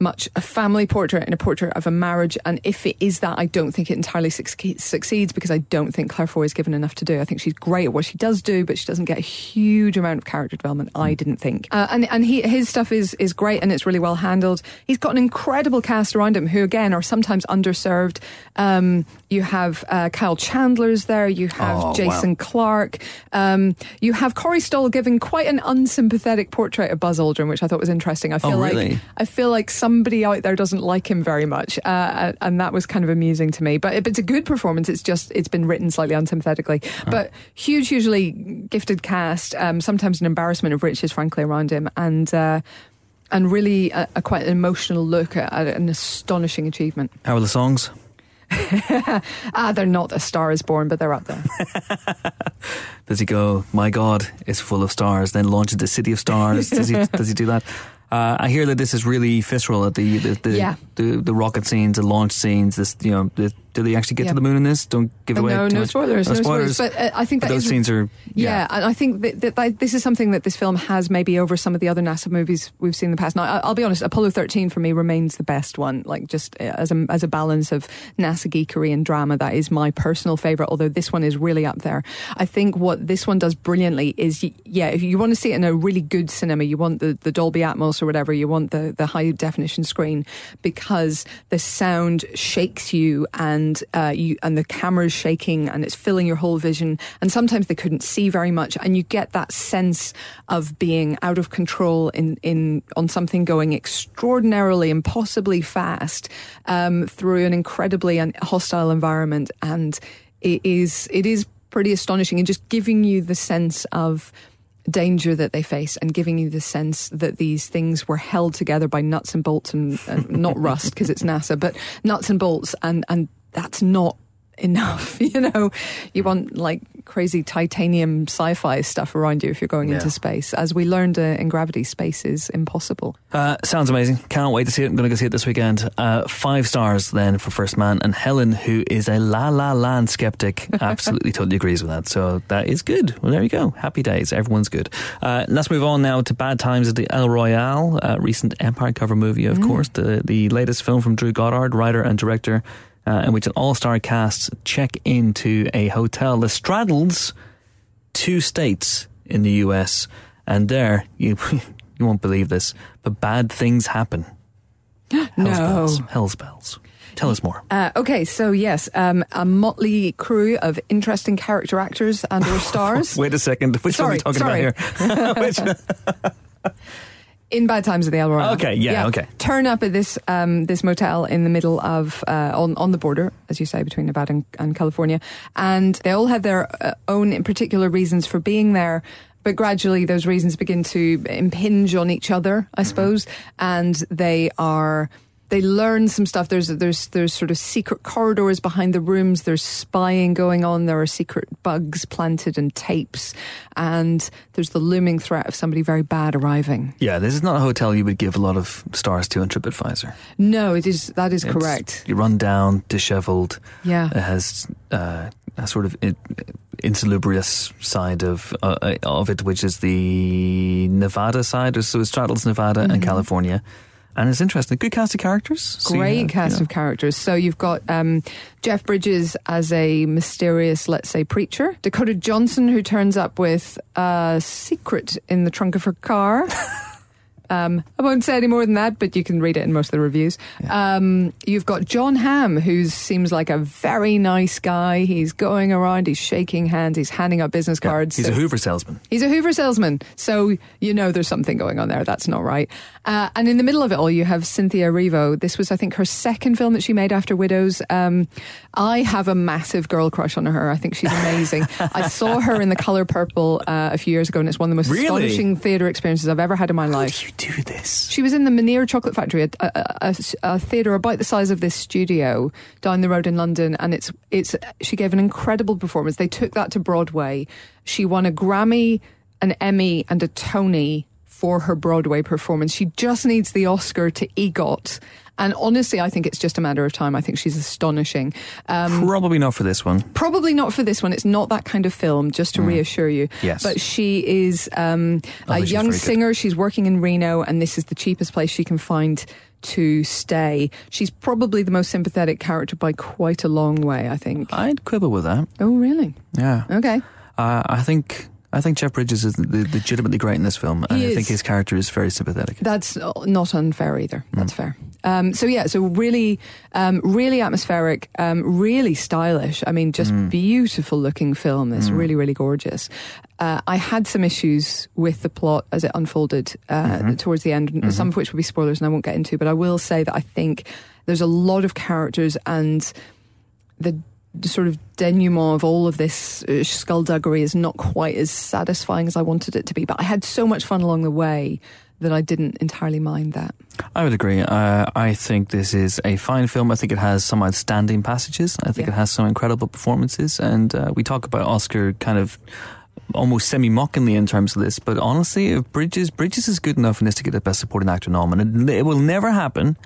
much a family portrait and a portrait of a marriage. And if it is that, I don't think it entirely succeeds because I don't think Claire Foy is given enough to do. I think she's great at what she does do, but she doesn't get a huge amount of character development. I didn't think. Uh, and and he, his stuff is is great and it's really well handled. He's got an incredible cast around him who again are sometimes underserved. Um, you have uh, Kyle Chandler's there. You have oh, Jason wow. Clarke. Um, you have Corey Stoll giving quite an unsympathetic portrait of Buzz Aldrin, which I thought was interesting. I feel oh, like? I feel like somebody out there doesn't like him very much, uh, and that was kind of amusing to me. But it's a good performance. It's just it's been written slightly unsympathetically, oh. but huge, hugely gifted cast. Um, sometimes an embarrassment of riches, frankly, around him, and. Uh, and really, a, a quite an emotional look at, at an astonishing achievement. How are the songs? (laughs) ah, they're not a Star is Born, but they're up there. (laughs) does he go? My God, it's full of stars. Then launches the city of stars. does he? (laughs) Does he do that? Uh, I hear that this is really visceral at the the the, Yeah. the, the rocket scenes, the launch scenes. This you know, the, do they actually get Yeah. to the moon in this? Don't give away. no, too no much. spoilers, no spoilers. But uh, I think But that those is- scenes are Yeah, and I think that, that, that this is something that this film has maybe over some of the other NASA movies we've seen in the past. Now, I- I'll be honest, Apollo 13 for me remains the best one. Like just uh, as a as a balance of NASA geekery and drama, that is my personal favorite. Although this one is really up there. I think what this one does brilliantly is, yeah, if you want to see it in a really good cinema, you want the, the Dolby Atmos or whatever, you want the the high definition screen because the sound shakes you and uh, you and the camera's shaking and it's filling your whole vision. And sometimes they couldn't see very much, and you get that sense of being out of control in in on something going extraordinarily, impossibly fast um, through an incredibly hostile environment, and it is it is pretty astonishing and just giving you the sense of danger that they face and giving you the sense that these things were held together by nuts and bolts and, and not rust because it's (laughs) NASA, but nuts and bolts and and that's not enough. (laughs) You know, you want like crazy titanium sci-fi stuff around you if you're going Yeah. into space. As we learned uh, in Gravity, space is impossible. Uh, sounds amazing. Can't wait to see it. I'm going to go see it this weekend. Uh, five stars then for First Man. And Helen, who is a La La Land skeptic, (laughs) absolutely totally agrees with that. So that is good. Well, there you go. Happy days. Everyone's good. Uh, let's move on now to Bad Times at the El Royale, uh, recent Empire cover movie, of course. The, the latest film from Drew Goddard, writer and director, uh, in which an all star cast check into a hotel that straddles two states in the US. And there, you, (laughs) you won't believe this, but bad things happen. (gasps) Hell's No. bells. Hell's bells. Tell us more. Uh, okay, so yes, um, a motley crew of interesting character actors and or (laughs) stars. Wait a second. Which Sorry, one are we talking sorry. about here? (laughs) Which- in Bad Times at the El Royale. Okay, yeah, okay. Turn up at this um, this motel in the middle of uh, on on the border, as you say, between Nevada and, and California, and they all have their uh, own particular reasons for being there. But gradually, those reasons begin to impinge on each other, I suppose, and they are. They learn some stuff. There's there's there's sort of secret corridors behind the rooms. There's spying going on. There are secret bugs planted and tapes, and there's the looming threat of somebody very bad arriving. yeah, this is not a hotel you would give a lot of stars to on TripAdvisor. No, it is that is It's- correct. You run down, dishevelled. Yeah. It has uh, a sort of in, insalubrious side of uh, of it, which is the Nevada side. So it straddles Nevada and California. And it's interesting. Good cast of characters. So Great have, cast you know, of characters. So you've got um, Jeff Bridges as a mysterious, let's say, preacher. Dakota Johnson, who turns up with a secret in the trunk of her car. (laughs) Um, I won't say any more than that, but you can read it in most of the reviews. Um, you've got Jon Hamm, who seems like a very nice guy. He's going around, he's shaking hands, he's handing out business yeah, cards. he's a Hoover salesman. He's a Hoover salesman, so you know there's something going on there. That's not right. Uh, and in the middle of it all, you have Cynthia Erivo. This was, I think, her second film that she made after Widows. Um, I have a massive girl crush on her. I think she's amazing. (laughs) I saw her in The Color Purple uh, a few years ago, and it's one of the most Really? astonishing theatre experiences I've ever had in my life. Do this? She was in the Menier Chocolate Factory, a, a, a, a theatre about the size of this studio down the road in London, and it's it's. She gave an incredible performance. They took that to Broadway. She won a Grammy, an Emmy, and a Tony for her Broadway performance. She just needs the Oscar to EGOT. And honestly, I think it's just a matter of time. I think she's astonishing. Um, Probably not for this one. Probably not for this one. It's not that kind of film, just to reassure you. Mm. Yes. But she is um, I a young very good. singer. She's working in Reno, and this is the cheapest place she can find to stay. She's probably the most sympathetic character by quite a long way, I think. I'd quibble with that. Oh, really? Yeah. Okay. Uh, I think I think Jeff Bridges is legitimately great in this film, and He I is. think his character is very sympathetic. That's not unfair either. Mm. That's fair. Um, so yeah, so really, um, really atmospheric, um, really stylish. I mean, just Mm. beautiful looking film. It's really, really gorgeous. Uh, I had some issues with the plot as it unfolded uh, Mm-hmm. towards the end, some of which would be spoilers, and I won't get into. But I will say that I think there's a lot of characters and the the sort of denouement of all of this uh, skullduggery is not quite as satisfying as I wanted it to be. But I had so much fun along the way that I didn't entirely mind that. I would agree. Uh, I think this is a fine film. I think it has some outstanding passages. I think Yeah. it has some incredible performances, and uh, we talk about Oscar kind of almost semi-mockingly in terms of this. But honestly, if Bridges Bridges is good enough in this to get a Best Supporting Actor nom, and it, it will never happen.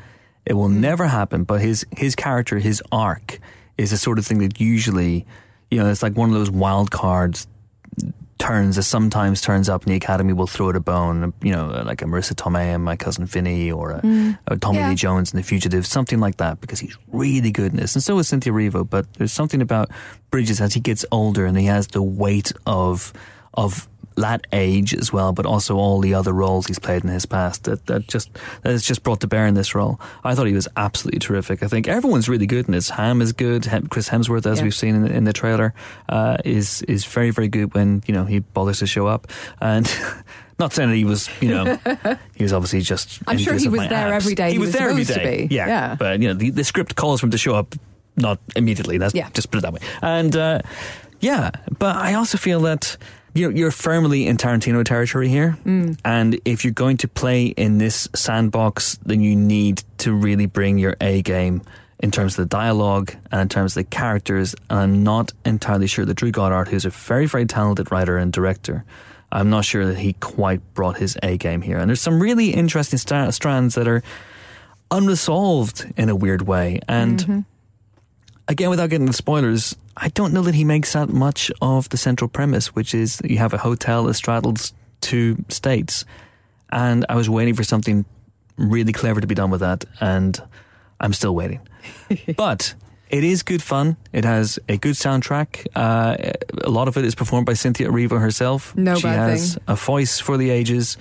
It will never happen. But his his character, his arc, is the sort of thing that usually, you know, it's like one of those wild cards turns that sometimes turns up and the Academy will throw it a bone, you know, like a Marisa Tomei and My Cousin Vinny or a, mm. a Tommy Yeah. Lee Jones in The Fugitive, something like that, because he's really good in this. And so is Cynthia Erivo, but there's something about Bridges as he gets older and he has the weight of, of that age as well, but also all the other roles he's played in his past that, that just, that is just brought to bear in this role. I thought he was absolutely terrific. I think everyone's really good in this. Hamm is good. Hem- Chris Hemsworth, as Yeah. we've seen in, in the trailer, uh, is, is very, very good when, you know, he bothers to show up. And, (laughs) Not saying that he was, you know, (laughs) he was obviously just. I'm sure he was there abs. every day He, he was, was there every be. Yeah, Yeah. but you know, the, the script calls for him to show up, not immediately. That's Yeah. just put it that way. And uh, yeah, but I also feel that you're you're firmly in Tarantino territory here, Mm. and if you're going to play in this sandbox, then you need to really bring your A game in terms of the dialogue and in terms of the characters. And I'm not entirely sure that Drew Goddard, who's a very, very talented writer and director, I'm not sure that he quite brought his A game here. And there's some really interesting st- strands that are unresolved in a weird way. And mm-hmm. again, without getting the spoilers, I don't know that he makes that much of the central premise, which is you have a hotel that straddles two states. And I was waiting for something really clever to be done with that, and I'm still waiting. (laughs) but it is good fun. It has a good soundtrack. Uh, a lot of it is performed by Cynthia Erivo herself. No she has thing. a voice for the ages,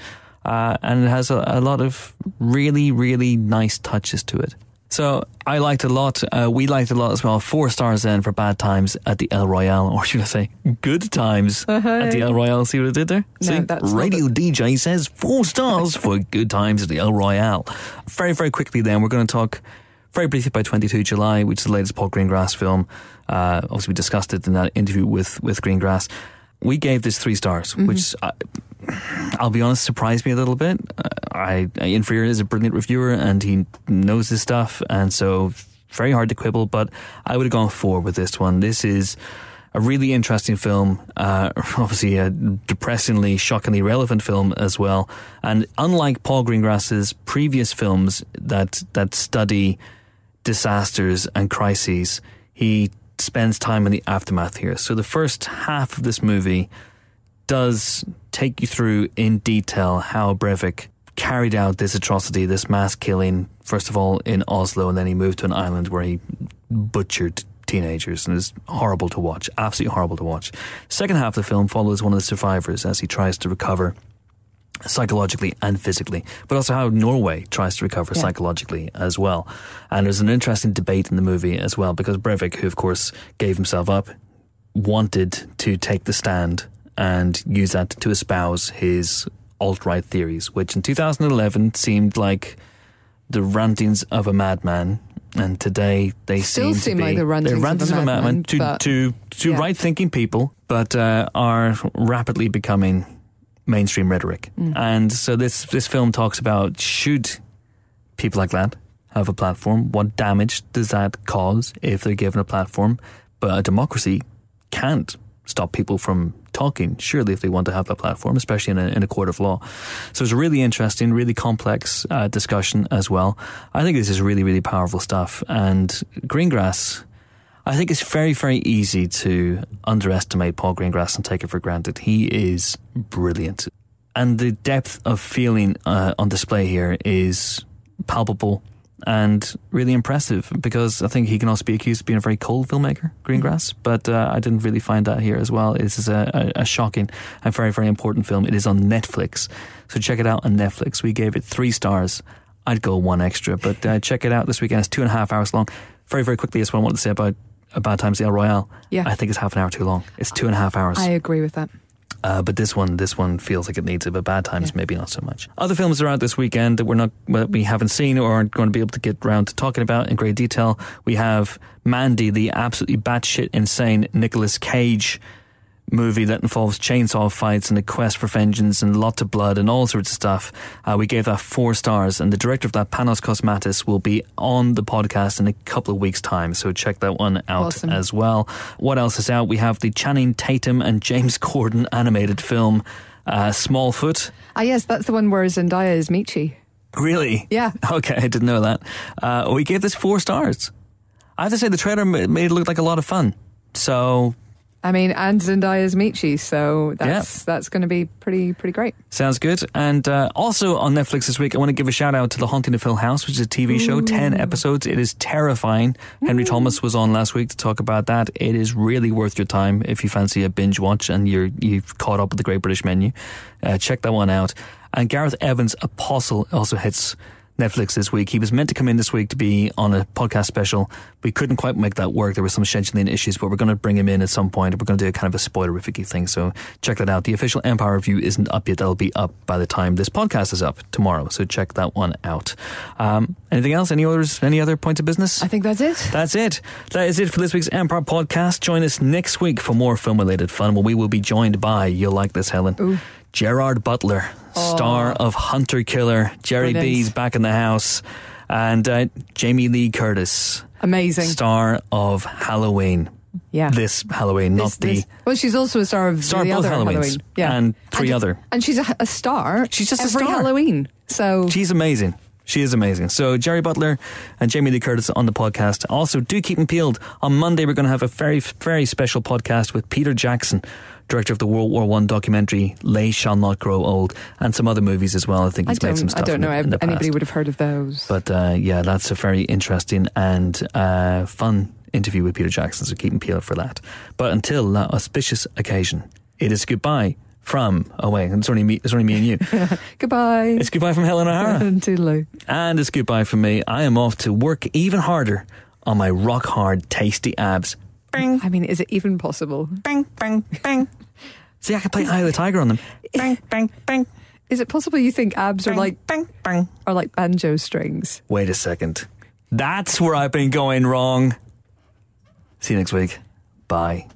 uh, and it has a, a, lot of really, really nice touches to it. So I liked it a lot. Uh, we liked it a lot as well. Four stars then for bad times at the El Royale, (laughs) or should I say, good times uh-huh. at the El Royale. See what I did there? No, See, Radio DJ says four stars for good times at the El Royale. Very, very quickly then, we're going to talk very briefly by 22 July, which is the latest Paul Greengrass film. Uh, obviously, we discussed it in that interview with, with Greengrass. We gave this three stars, mm-hmm. which I, I'll be honest, surprised me a little bit. Uh, I, Ian Freer is a brilliant reviewer and he knows his stuff, and so very hard to quibble. But I would have gone four with this one. This is a really interesting film, uh, (laughs) obviously a depressingly, shockingly relevant film as well. And unlike Paul Greengrass's previous films that that study disasters and crises, he spends time in the aftermath here. So the first half of this movie does take you through in detail how Breivik carried out this atrocity, this mass killing, first of all in Oslo, and then he moved to an island where he butchered teenagers, and it's horrible to watch, absolutely horrible to watch. Second half of the film follows one of the survivors as he tries to recover psychologically and physically, but also how Norway tries to recover yeah. psychologically as well. And there's an interesting debate in the movie as well because Breivik, who of course gave himself up, wanted to take the stand and use that to espouse his alt right theories, which in 2011 seemed like the rantings of a madman. And today they Still seem, seem to be like the rantings, rantings of a madman, to, but, to, to yeah. right thinking people, but uh, are rapidly becoming mainstream rhetoric. Mm. And so this this film talks about should people like that have a platform? What damage does that cause if they're given a platform? But a democracy can't stop people from talking, surely, if they want to have that platform, especially in a, in a court of law. So it's a really interesting, really complex uh, discussion as well. I think this is really, really powerful stuff. And Greengrass, I think it's very, very easy to underestimate Paul Greengrass and take it for granted. He is brilliant. And the depth of feeling uh, on display here is palpable and really impressive because I think he can also be accused of being a very cold filmmaker, Greengrass. But uh, I didn't really find that here as well. This is a, a, a, shocking and very, very important film. It is on Netflix. So check it out on Netflix. We gave it three stars. I'd go one extra, but uh, check it out this weekend. It's two and a half hours long. Very, very quickly, that's what I wanted to say about, about Times El Royale. Yeah. I think it's half an hour too long. It's two and a half hours. I agree with that. Uh, but this one, this one feels like it needs it. But Bad Times, yeah. maybe not so much. Other films are out this weekend that we're not, well, we haven't seen or aren't going to be able to get around to talking about in great detail. We have Mandy, the absolutely batshit insane Nicolas Cage movie that involves chainsaw fights and a quest for vengeance and lots of blood and all sorts of stuff. Uh, we gave that four stars, and the director of that, Panos Cosmatos, will be on the podcast in a couple of weeks' time. So check that one out awesome. as well. What else is out? We have the Channing Tatum and James (laughs) Corden animated film. Uh, Smallfoot. Ah, yes, that's the one where Zendaya is Meechee. Really? Yeah. (laughs) Okay, I didn't know that. Uh, we gave this four stars. I have to say, the trailer made it look like a lot of fun. So I mean, and Zendaya's Meechee, so that's yeah. that's going to be pretty pretty great. Sounds good. And uh, also on Netflix this week, I want to give a shout out to The Haunting of Hill House, which is a TV show, ten episodes. It is terrifying. Henry Thomas was on last week to talk about that. It is really worth your time if you fancy a binge watch and you're you've caught up with the Great British Menu. Uh, check that one out. And Gareth Evans' Apostle also hits Netflix this week. He was meant to come in this week to be on a podcast special. We couldn't quite make that work. There were some scheduling issues, but we're going to bring him in at some point. We're going to do a kind of a spoilerific thing. So check that out. The official Empire review isn't up yet. That'll be up by the time this podcast is up tomorrow. So check that one out. Um, anything else? Any others? Any other points of business? I think that's it. That's it. That is it for this week's Empire podcast. Join us next week for more film related fun. Well, we will be joined by, you'll like this, Helen. Ooh. Gerard Butler, star Oh. of Hunter Killer. Gerry Brilliant. B's back in the house. and uh, Jamie Lee Curtis, Amazing. star of Halloween. yeah. This Halloween, not This- the this- well, she's also a star of Star the both other Halloweens, Halloween. Yeah. and three and, other. And she's a, a star. She's just a every star. Halloween. So She's amazing. She is amazing. So Gerry Butler and Jamie Lee Curtis on the podcast. Also, do keep them peeled. On Monday, we're going to have a very, very special podcast with Peter Jackson, director of the World War One documentary "They Shall Not Grow Old," and some other movies as well. I think I he's made some don't. I don't know if in anybody would have heard of those. But uh, yeah, that's a very interesting and uh, fun interview with Peter Jackson. So keep him peeled for that. But until that auspicious occasion, it is goodbye from. Oh wait, it's only me. It's only me and you. (laughs) Goodbye. it's goodbye from Helen O'Hara. (laughs) Toodaloo. And it's goodbye from me. I am off to work even harder on my rock hard, tasty abs. Bang, I mean, is it even possible? bang, bang, bang. See, I can play Eye of the Tiger on them. Bang, bang, bang, Is it possible you think abs are like bang, bang. are like banjo strings? Wait a second. That's where I've been going wrong. See you next week. Bye.